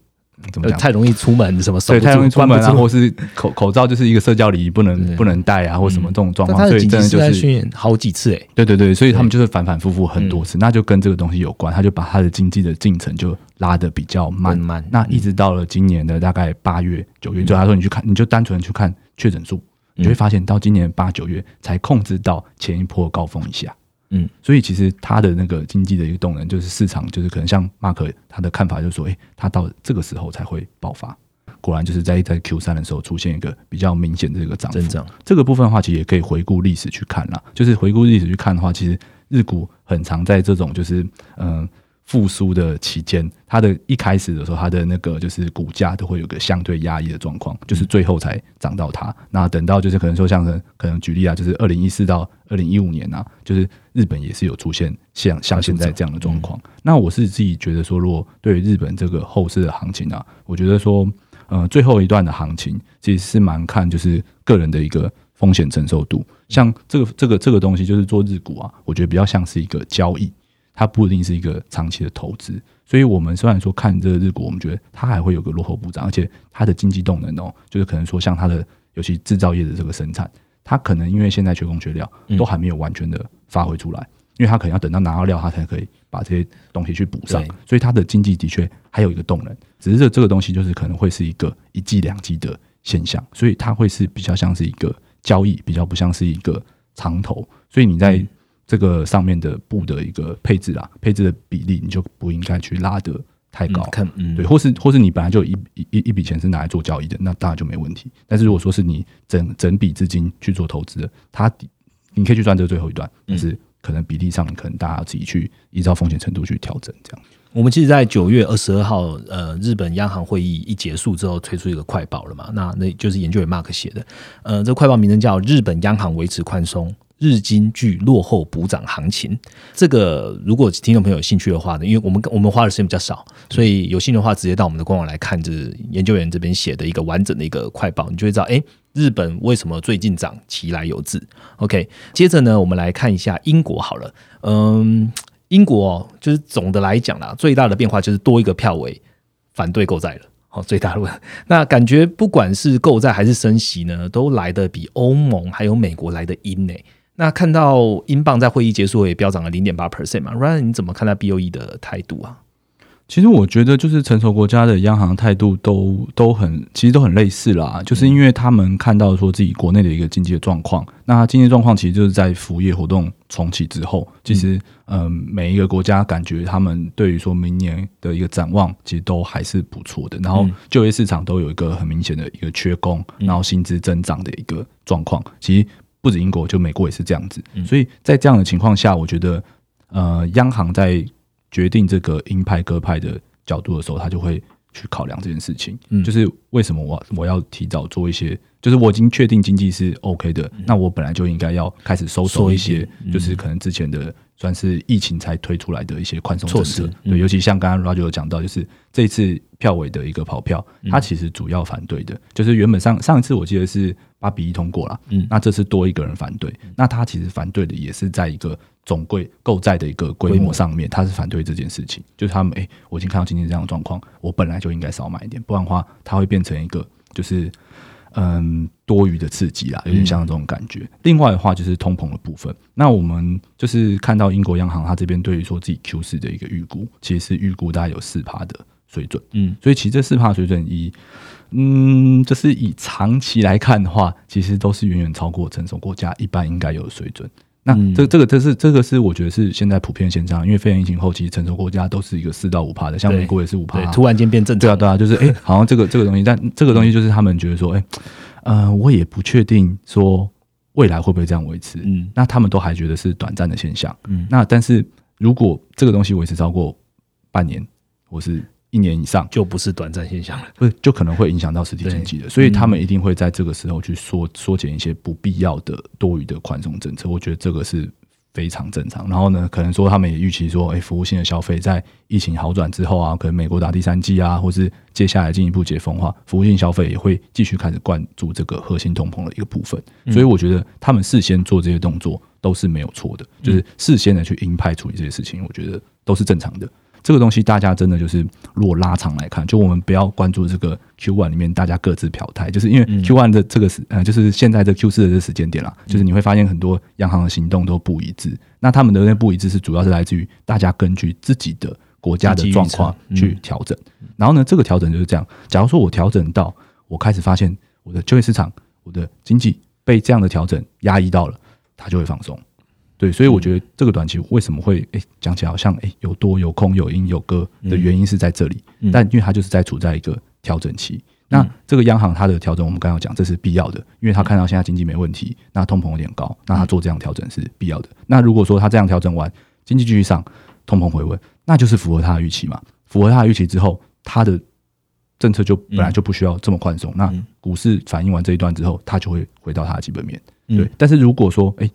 怎么讲？太容易出门，什么？对，太容易出门啊，或是口口罩就是一个社交礼仪，不能不能戴啊，或什么这种状况。所以真的就是训练好几次，哎，对对对，所以他们就是反反复复很多次，那就跟这个东西有关，他就把他的经济的进程就拉的比较慢慢。那一直到了今年的大概八月九月，就他说你去看，你就单纯去看确诊数，你会发现到今年八九月才控制到前一波高峰以下。嗯，所以其实它的那个经济的一个动能，就是市场，就是可能像马克他的看法，就是说，哎，他到这个时候才会爆发。果然就是在在 Q 三的时候出现一个比较明显的这个涨增长。这个部分的话，其实也可以回顾历史去看啦。就是回顾历史去看的话，其实日股很常在这种就是嗯。复苏的期间，它的一开始的时候，它的那个就是股价都会有个相对压抑的状况，就是最后才涨到它。那等到就是可能说像可能举例啊，就是二零一四到二零一五年啊，就是日本也是有出现像像现在这样的状况。那我是自己觉得说，如果对日本这个后市的行情啊，我觉得说，呃，最后一段的行情其实是蛮看就是个人的一个风险承受度。像这个这个这个东西，就是做日股啊，我觉得比较像是一个交易。它不一定是一个长期的投资，所以我们虽然说看这个日股，我们觉得它还会有个落后补涨，而且它的经济动能哦，就是可能说像它的尤其制造业的这个生产，它可能因为现在缺工缺料，都还没有完全的发挥出来，因为它可能要等到拿到料，它才可以把这些东西去补上，所以它的经济的确还有一个动能，只是这这个东西就是可能会是一个一季两季的现象，所以它会是比较像是一个交易，比较不像是一个长投，所以你在。这个上面的布的一个配置啊，配置的比例你就不应该去拉得太高，看，对，或是或是你本来就一一一一笔钱是拿来做交易的，那当然就没问题。但是如果说是你整整笔资金去做投资的，它你可以去赚这最后一段，但是可能比例上可能大家自己去依照风险程度去调整。这样，我们其实，在九月二十二号，呃，日本央行会议一结束之后，推出一个快报了嘛？那那就是研究员 Mark 写的，呃，这快报名称叫《日本央行维持宽松》。日经具落后补涨行情，这个如果听众朋友有兴趣的话呢，因为我们我们花的时间比较少，所以有兴趣的话，直接到我们的官网来看，这研究员这边写的一个完整的一个快报，你就会知道，哎，日本为什么最近涨，其来有自。OK，接着呢，我们来看一下英国好了，嗯，英国就是总的来讲啦，最大的变化就是多一个票委反对购债了。哦，最大的问，那感觉不管是购债还是升息呢，都来的比欧盟还有美国来的阴呢。那看到英镑在会议结束也飙涨了零点八 percent 嘛，Ryan 你怎么看待 BOE 的态度啊？其实我觉得，就是成熟国家的央行态度都都很，其实都很类似啦。就是因为他们看到说自己国内的一个经济的状况，那经济状况其实就是在服务业活动重启之后，其实嗯，每一个国家感觉他们对于说明年的一个展望，其实都还是不错的。然后就业市场都有一个很明显的一个缺工，然后薪资增长的一个状况。其实不止英国，就美国也是这样子。所以在这样的情况下，我觉得呃，央行在决定这个鹰派鸽派的角度的时候，他就会去考量这件事情。嗯，就是为什么我我要提早做一些，就是我已经确定经济是 OK 的，那我本来就应该要开始收缩一些，就是可能之前的算是疫情才推出来的一些宽松措施。对，尤其像刚刚 Roger 有讲到，就是这次票委的一个跑票，他其实主要反对的，就是原本上上一次我记得是八比一通过了，嗯，那这次多一个人反对，那他其实反对的也是在一个。总规购债的一个规模上面，他是反对这件事情。就是他们，哎，我已经看到今天这样的状况，我本来就应该少买一点，不然的话，它会变成一个就是嗯多余的刺激啦，有点像这种感觉。另外的话就是通膨的部分，那我们就是看到英国央行它这边对于说自己 Q 四的一个预估，其实是预估大概有四趴的水准，嗯，所以其实这四趴水准以嗯，就是以长期来看的话，其实都是远远超过成熟国家一般应该有的水准。那这这个这是这个是我觉得是现在普遍现象，因为肺炎疫情后期成熟国家都是一个四到五趴的，像美国也是五趴，突然间变正常。对啊对啊，就是哎，好像这个这个东西，但这个东西就是他们觉得说，哎，呃，我也不确定说未来会不会这样维持。嗯，那他们都还觉得是短暂的现象。嗯，那但是如果这个东西维持超过半年或是一年以上，就不是短暂现象了，不是就可能会影响到实体经济的，所以他们一定会在这个时候去缩缩减一些不必要的多余的宽松政策。我觉得这个是非常正常。然后呢，可能说他们也预期说，哎，服务性的消费在疫情好转之后啊，可能美国打第三季啊，或是接下来进一步解封的话，服务性消费也会继续开始灌注这个核心通膨的一个部分。所以我觉得他们事先做这些动作都是没有错的，就是事先的去鹰派处理这些事情，我觉得都是正常的。这个东西大家真的就是，如果拉长来看，就我们不要关注这个 Q one 里面大家各自表态，就是因为 Q one 的这个时，呃，就是现在这 Q 四的这时间点啦，就是你会发现很多央行的行动都不一致。那他们的那不一致是主要是来自于大家根据自己的国家的状况去调整。然后呢，这个调整就是这样。假如说我调整到我开始发现我的就业市场、我的经济被这样的调整压抑到了，它就会放松。对，所以我觉得这个短期为什么会诶讲起来好像诶有多有空有因有歌的原因是在这里，但因为它就是在处在一个调整期。那这个央行它的调整，我们刚刚讲这是必要的，因为他看到现在经济没问题，那通膨有点高，那他做这样调整是必要的。那如果说他这样调整完，经济继续上，通膨回稳，那就是符合他的预期嘛？符合他的预期之后，他的政策就本来就不需要这么宽松。那股市反映完这一段之后，它就会回到它的基本面。对，但是如果说诶。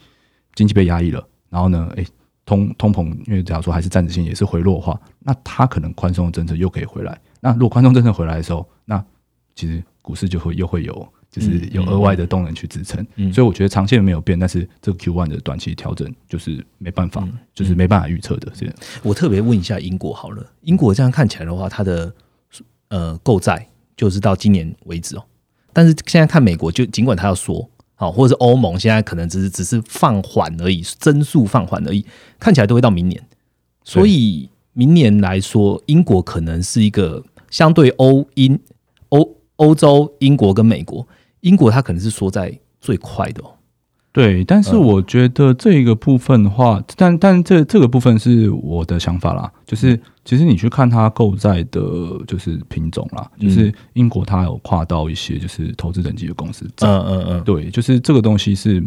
经济被压抑了，然后呢？诶，通通膨，因为假如说还是暂时性，也是回落的话，那它可能宽松的政策又可以回来。那如果宽松政策回来的时候，那其实股市就会又会有，就是有额外的动能去支撑。所以我觉得长线没有变，但是这个 Q one 的短期调整就是没办法，就是没办法预测的。这样，我特别问一下英国好了，英国这样看起来的话，它的呃购债就是到今年为止哦，但是现在看美国，就尽管它要缩。好，或者是欧盟现在可能只是只是放缓而已，增速放缓而已，看起来都会到明年。所以明年来说，英国可能是一个相对欧英欧欧洲英国跟美国，英国它可能是缩在最快的。对，但是我觉得这一个部分的话，但但这这个部分是我的想法啦，就是其实你去看它购债的，就是品种啦，就是英国它有跨到一些就是投资等级的公司，嗯嗯嗯，对，就是这个东西是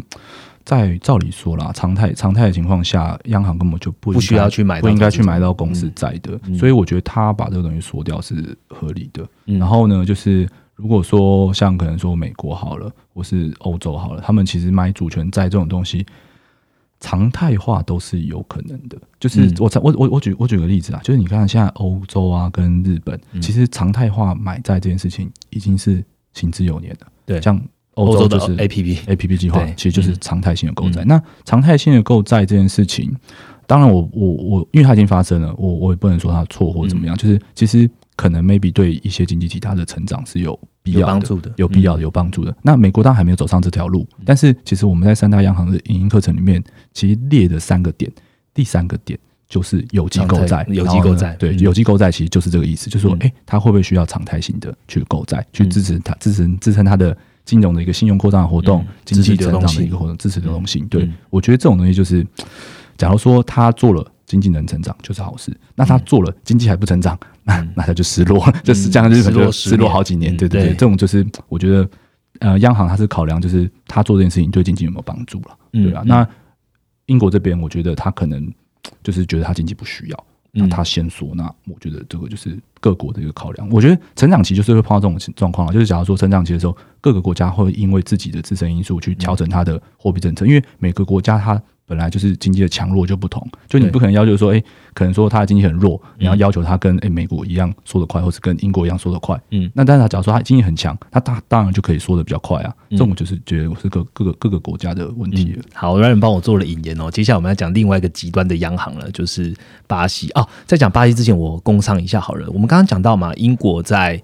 在照理说啦，常态常态的情况下，央行根本就不不需要去买，不应该去买到公司债的，所以我觉得他把这个东西缩掉是合理的。然后呢，就是。如果说像可能说美国好了，或是欧洲好了，他们其实买主权债这种东西，常态化都是有可能的。就是我我我我举我举个例子啊，就是你看现在欧洲啊跟日本，其实常态化买债这件事情已经是行之有年了。对，像欧洲就是 A P P A P P 计划，其实就是常态性的购债。那常态性的购债这件事情，当然我我我，因为它已经发生了，我我也不能说它错或怎么样。就是其实可能 maybe 对一些经济体它的成长是有。必要的，有必要的，有帮助的。那美国当然还没有走上这条路，但是其实我们在三大央行的影音课程里面，其实列的三个点，第三个点就是有机构债，有机构债，对，有机构债其实就是这个意思，就是说，哎，它会不会需要常态性的去购债，去支持它，支持支撑它的金融的一个信用扩张的活动，经济成长的一个活动，支持流动性。对我觉得这种东西就是，假如说他做了。经济能成长就是好事，那他做了经济还不成长，那那他就失落，就是这样，就是失落好几年。对对对，这种就是我觉得，呃，央行它是考量就是他做这件事情对经济有没有帮助了，对啊。那英国这边，我觉得他可能 就是觉得他经济不需要，那他先说。那我觉得这个就是各国的一个考量。我觉得成长期就是会碰到这种状况就是假如说成长期的时候，各个国家会因为自己的自身因素去调整它的货币政策，因为每个国家它。本来就是经济的强弱就不同，就你不可能要求说，哎，可能说它的经济很弱，你要要求它跟哎美国一样缩得快，或是跟英国一样缩得快，嗯，那但是假如说它经济很强，它大当然就可以缩得比较快啊。这种就是觉得是各各个各个国家的问题了。好，让人帮我做了引言哦。接下来我们要讲另外一个极端的央行了，就是巴西哦。在讲巴西之前，我工商一下好了。我们刚刚讲到嘛，英国在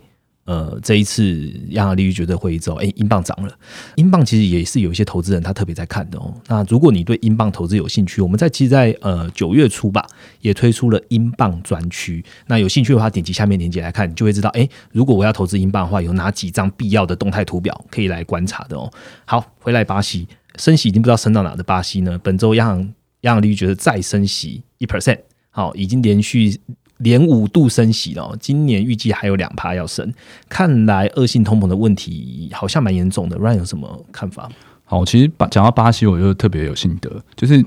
呃，这一次央行利率决策会议之后，哎，英镑涨了。英镑其实也是有一些投资人他特别在看的哦。那如果你对英镑投资有兴趣，我们在其实，在呃九月初吧，也推出了英镑专区。那有兴趣的话，点击下面链接来看，你就会知道，哎，如果我要投资英镑的话，有哪几张必要的动态图表可以来观察的哦。好，回来巴西升息已经不知道升到哪的巴西呢？本周央行央行利率决策再升息一 percent，好，已经连续。连五度升息了，今年预计还有两趴要升，看来恶性通膨的问题好像蛮严重的。Ryan 有什么看法？好，其实把讲到巴西，我就特别有心得，就是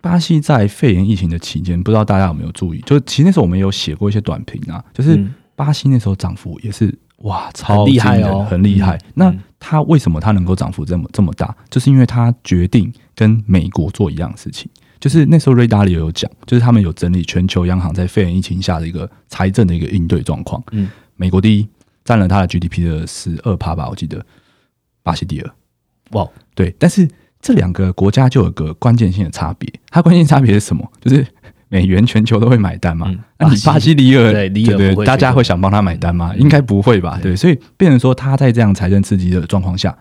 巴西在肺炎疫情的期间，不知道大家有没有注意？就其实那时候我们有写过一些短评啊，就是巴西那时候涨幅也是哇，超厉害哦，很厉害。那它为什么它能够涨幅这么这么大？就是因为它决定跟美国做一样事情。就是那时候，瑞达里有讲，就是他们有整理全球央行在肺炎疫情下的一个财政的一个应对状况。嗯，美国第一，占了它的 GDP 的十二趴吧，我记得。巴西第二，哇，对。但是这两个国家就有个关键性的差别，它关键差别是什么？就是美元全球都会买单嘛？那你巴西里尔，对里尔，大家会想帮他买单吗？应该不会吧？对，所以变成说，他在这样财政刺激的状况下。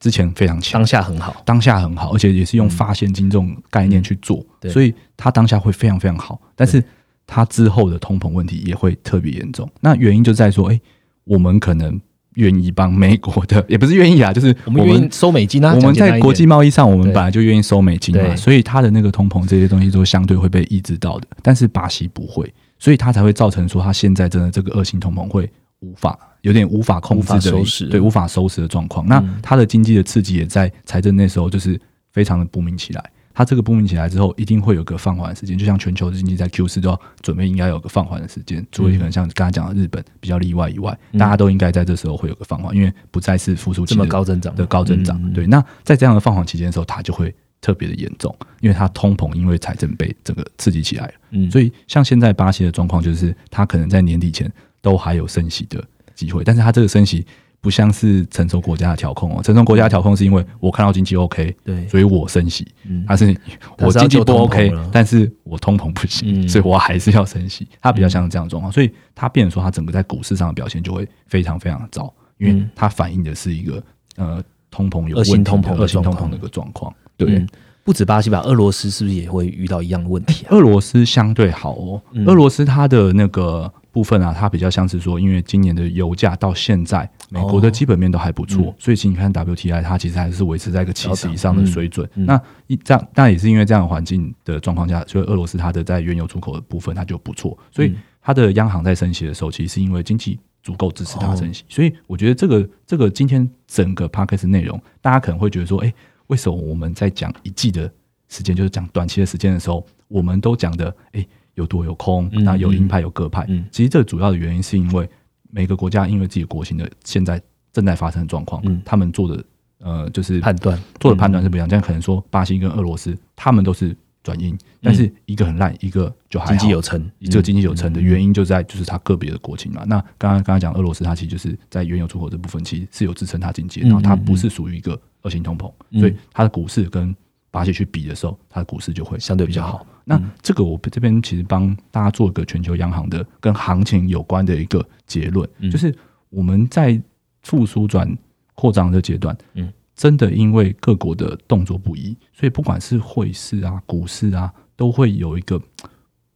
之前非常强，当下很好，当下很好，而且也是用发现金这种概念去做，所以它当下会非常非常好。但是它之后的通膨问题也会特别严重。那原因就在说，哎，我们可能愿意帮美国的，也不是愿意啊，就是我们愿意收美金啊。我们在国际贸易上，我们本来就愿意收美金嘛，所以它的那个通膨这些东西都相对会被抑制到的。但是巴西不会，所以它才会造成说，它现在真的这个恶性通膨会无法。有点无法控制的，对无法收拾的状况。那它的经济的刺激也在财政那时候就是非常的不明起来。它这个不明起来之后，一定会有个放缓的时间。就像全球的经济在 Q 四都要准备应该有个放缓的时间，除了可能像刚才讲的日本比较例外以外，大家都应该在这时候会有个放缓，因为不再是复苏期这么高增长的高增长。对，那在这样的放缓期间的时候，它就会特别的严重，因为它通膨因为财政被整个刺激起来了。嗯，所以像现在巴西的状况就是，它可能在年底前都还有升息的。机会，但是它这个升息不像是成熟国家的调控哦，成熟国家调控是因为我看到经济 OK，对，所以我升息，嗯，它是我经济不 OK，但是我通膨不行，所以我还是要升息，它比较像这样的状况，所以它变说它整个在股市上的表现就会非常非常的糟，因为它反映的是一个呃通膨有恶性通膨恶性通膨的一个状况，对，不止巴西吧，俄罗斯是不是也会遇到一样的问题？俄罗斯相对好哦，俄罗斯它的那个。部分啊，它比较像是说，因为今年的油价到现在，美国的基本面都还不错，所以其实你看 WTI 它其实还是维持在一个七十以上的水准。那一这样，但也是因为这样的环境的状况下，所以俄罗斯它的在原油出口的部分它就不错，所以它的央行在升息的时候，其实是因为经济足够支持它升息。所以我觉得这个这个今天整个 p a c k a g e 内容，大家可能会觉得说，哎，为什么我们在讲一季的时间，就是讲短期的时间的时候，我们都讲的，哎。有多有空，那有鹰派有鸽派。其实这主要的原因是因为每个国家因为自己国情的现在正在发生的状况，他们做的呃就是判断做的判断是不一样。这样可能说巴西跟俄罗斯他们都是转阴，但是一个很烂，一个就还经济有成。这个经济有成的原因就在就是它个别的国情嘛。那刚刚刚刚讲俄罗斯，它其实就是在原油出口这部分其实是有支撑它经济，然后它不是属于一个恶性通膨，所以它的股市跟巴西去比的时候，它的股市就会相对比较好。那这个我这边其实帮大家做一个全球央行的跟行情有关的一个结论，就是我们在复苏转扩张的阶段，嗯，真的因为各国的动作不一，所以不管是汇市啊、股市啊，都会有一个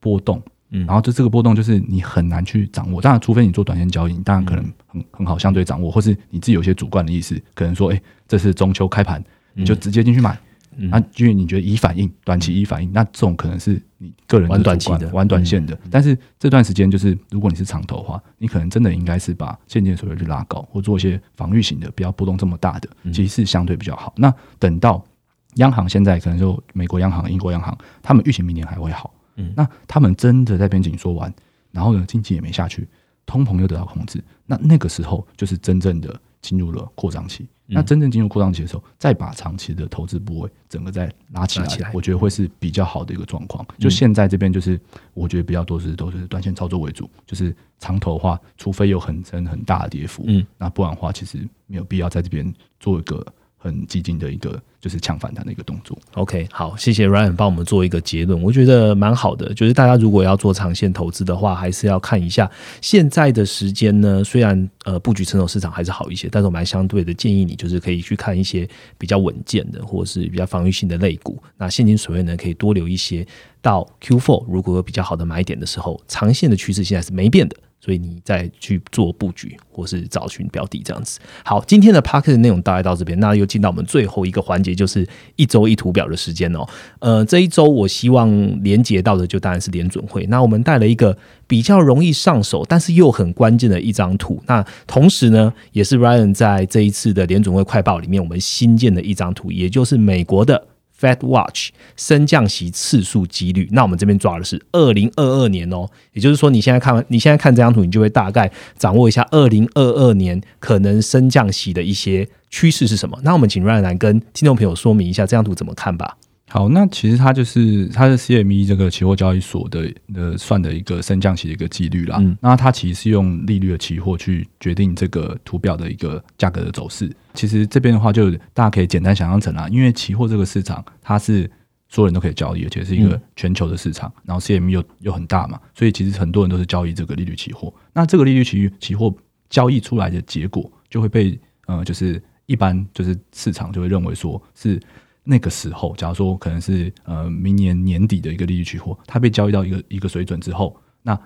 波动，嗯，然后就这个波动就是你很难去掌握。当然，除非你做短线交易，当然可能很很好相对掌握，或是你自己有些主观的意思，可能说，哎，这是中秋开盘，你就直接进去买。那因为你觉得已反应短期已反应，那这种可能是你个人玩短期的、玩短线的。但是这段时间就是，如果你是长头的话，你可能真的应该是把现金所有去拉高，或做一些防御型的，不要波动这么大的，其实是相对比较好。那等到央行现在可能就美国央行、英国央行，他们预期明年还会好。嗯，那他们真的在边紧缩完，然后呢，经济也没下去，通膨又得到控制，那那个时候就是真正的进入了扩张期。那真正进入扩张期的时候，再把长期的投资部位整个再拉起来，我觉得会是比较好的一个状况。就现在这边就是，我觉得比较多是都是短线操作为主，就是长投的话，除非有很深很大的跌幅，嗯，那不然的话，其实没有必要在这边做一个很激进的一个就是抢反弹的一个动作。OK，好，谢谢 Ryan 帮我们做一个结论，我觉得蛮好的。就是大家如果要做长线投资的话，还是要看一下现在的时间呢。虽然呃布局成熟市场还是好一些，但是我蛮相对的建议你，就是可以去看一些比较稳健的，或者是比较防御性的类股。那现金水位呢，可以多留一些到 Q4，如果有比较好的买点的时候，长线的趋势现在是没变的。所以你再去做布局，或是找寻标的这样子。好，今天的 p a r k 的内容大概到这边，那又进到我们最后一个环节，就是一周一图表的时间哦。呃，这一周我希望连接到的就当然是联准会。那我们带了一个比较容易上手，但是又很关键的一张图。那同时呢，也是 Ryan 在这一次的联准会快报里面我们新建的一张图，也就是美国的。Fed Watch 升降息次数几率，那我们这边抓的是二零二二年哦，也就是说你现在看完，你现在看这张图，你就会大概掌握一下二零二二年可能升降息的一些趋势是什么。那我们请 Ryan 来跟听众朋友说明一下这张图怎么看吧。好，那其实它就是它是 CME 这个期货交易所的呃算的一个升降息的一个几率啦。那它其实是用利率的期货去决定这个图表的一个价格的走势。其实这边的话，就大家可以简单想象成啊，因为期货这个市场它是所有人都可以交易，而且是一个全球的市场，然后 CME 又又很大嘛，所以其实很多人都是交易这个利率期货。那这个利率期期货交易出来的结果，就会被呃就是一般就是市场就会认为说是。那个时候，假如说可能是呃明年年底的一个利率期货，它被交易到一个一个水准之后，那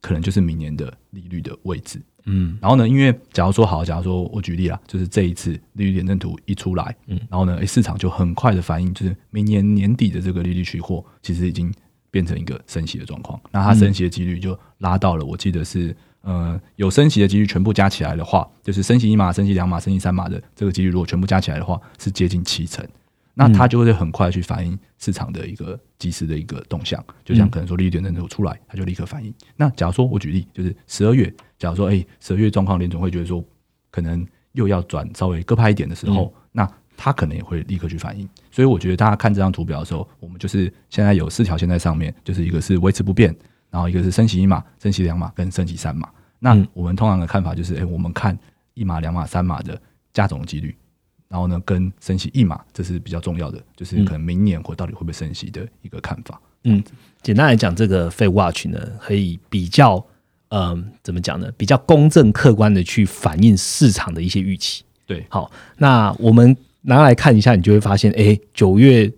可能就是明年的利率的位置。嗯，然后呢，因为假如说好，假如说我举例啦，就是这一次利率点阵图一出来，嗯，然后呢，市场就很快的反应，就是明年年底的这个利率期货其实已经变成一个升息的状况，那它升息的几率就拉到了，我记得是呃有升息的几率全部加起来的话，就是升息一码、升息两码、升息三码的这个几率，如果全部加起来的话，是接近七成。那它就会很快去反映市场的一个及时的一个动向，就像可能说利率点阵图出来，它就立刻反应。那假如说我举例，就是十二月，假如说哎十二月状况联总会觉得说可能又要转稍微鸽派一点的时候，那它可能也会立刻去反应。所以我觉得大家看这张图表的时候，我们就是现在有四条线在上面，就是一个是维持不变，然后一个是升息一码、升息两码跟升息三码。那我们通常的看法就是，哎，我们看一码、两码、三码的加总几率。然后呢，跟升息一码，这是比较重要的，就是可能明年或到底会不会升息的一个看法。嗯，简单来讲，这个 Fed Watch 呢，可以比较，嗯，怎么讲呢？比较公正客观的去反映市场的一些预期。对，好，那我们拿来看一下，你就会发现，哎，九月，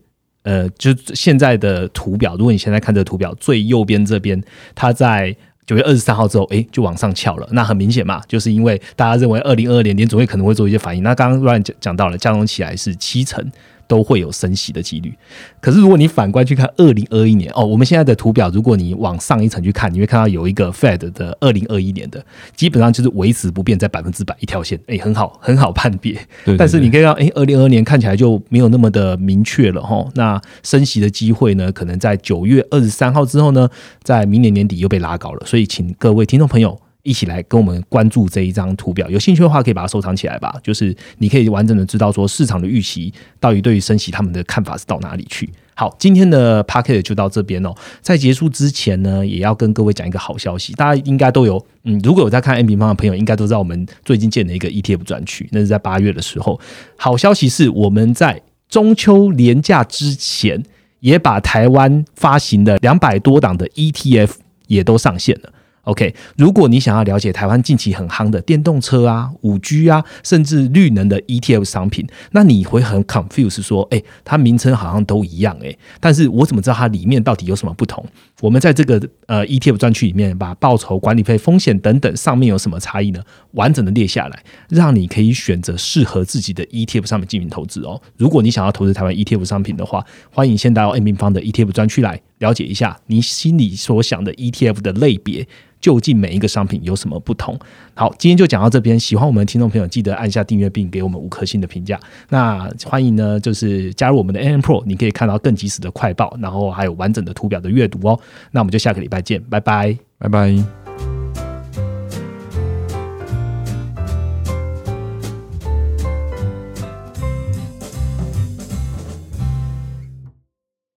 呃，就现在的图表，如果你现在看这个图表最右边这边，它在。九月二十三号之后，哎，就往上翘了。那很明显嘛，就是因为大家认为二零二二年年总会可能会做一些反应。那刚刚 Ryan 讲讲到了，加融起来是七成。都会有升息的几率，可是如果你反观去看二零二一年哦，我们现在的图表，如果你往上一层去看，你会看到有一个 Fed 的二零二一年的，基本上就是维持不变在百分之百一条线，哎，很好，很好判别。但是你可以看，哎，二零二二年看起来就没有那么的明确了哈。那升息的机会呢，可能在九月二十三号之后呢，在明年年底又被拉高了。所以，请各位听众朋友。一起来跟我们关注这一张图表，有兴趣的话可以把它收藏起来吧。就是你可以完整的知道说市场的预期到底对于升息他们的看法是到哪里去。好，今天的 p a c k e t 就到这边哦。在结束之前呢，也要跟各位讲一个好消息，大家应该都有嗯，如果有在看 N 平方的朋友，应该都知道我们最近建了一个 ETF 专区，那是在八月的时候。好消息是我们在中秋连假之前，也把台湾发行的两百多档的 ETF 也都上线了。OK，如果你想要了解台湾近期很夯的电动车啊、五 G 啊，甚至绿能的 ETF 商品，那你会很 confuse 说，哎，它名称好像都一样，哎，但是我怎么知道它里面到底有什么不同？我们在这个呃 ETF 专区里面，把报酬、管理费、风险等等上面有什么差异呢？完整的列下来，让你可以选择适合自己的 ETF 上面进行投资哦。如果你想要投资台湾 ETF 商品的话，欢迎先到 M 平方的 ETF 专区来了解一下你心里所想的 ETF 的类别。究竟每一个商品有什么不同？好，今天就讲到这边。喜欢我们的听众朋友，记得按下订阅并给我们五颗星的评价。那欢迎呢，就是加入我们的 AN Pro，你可以看到更及时的快报，然后还有完整的图表的阅读哦。那我们就下个礼拜见，拜拜，拜拜。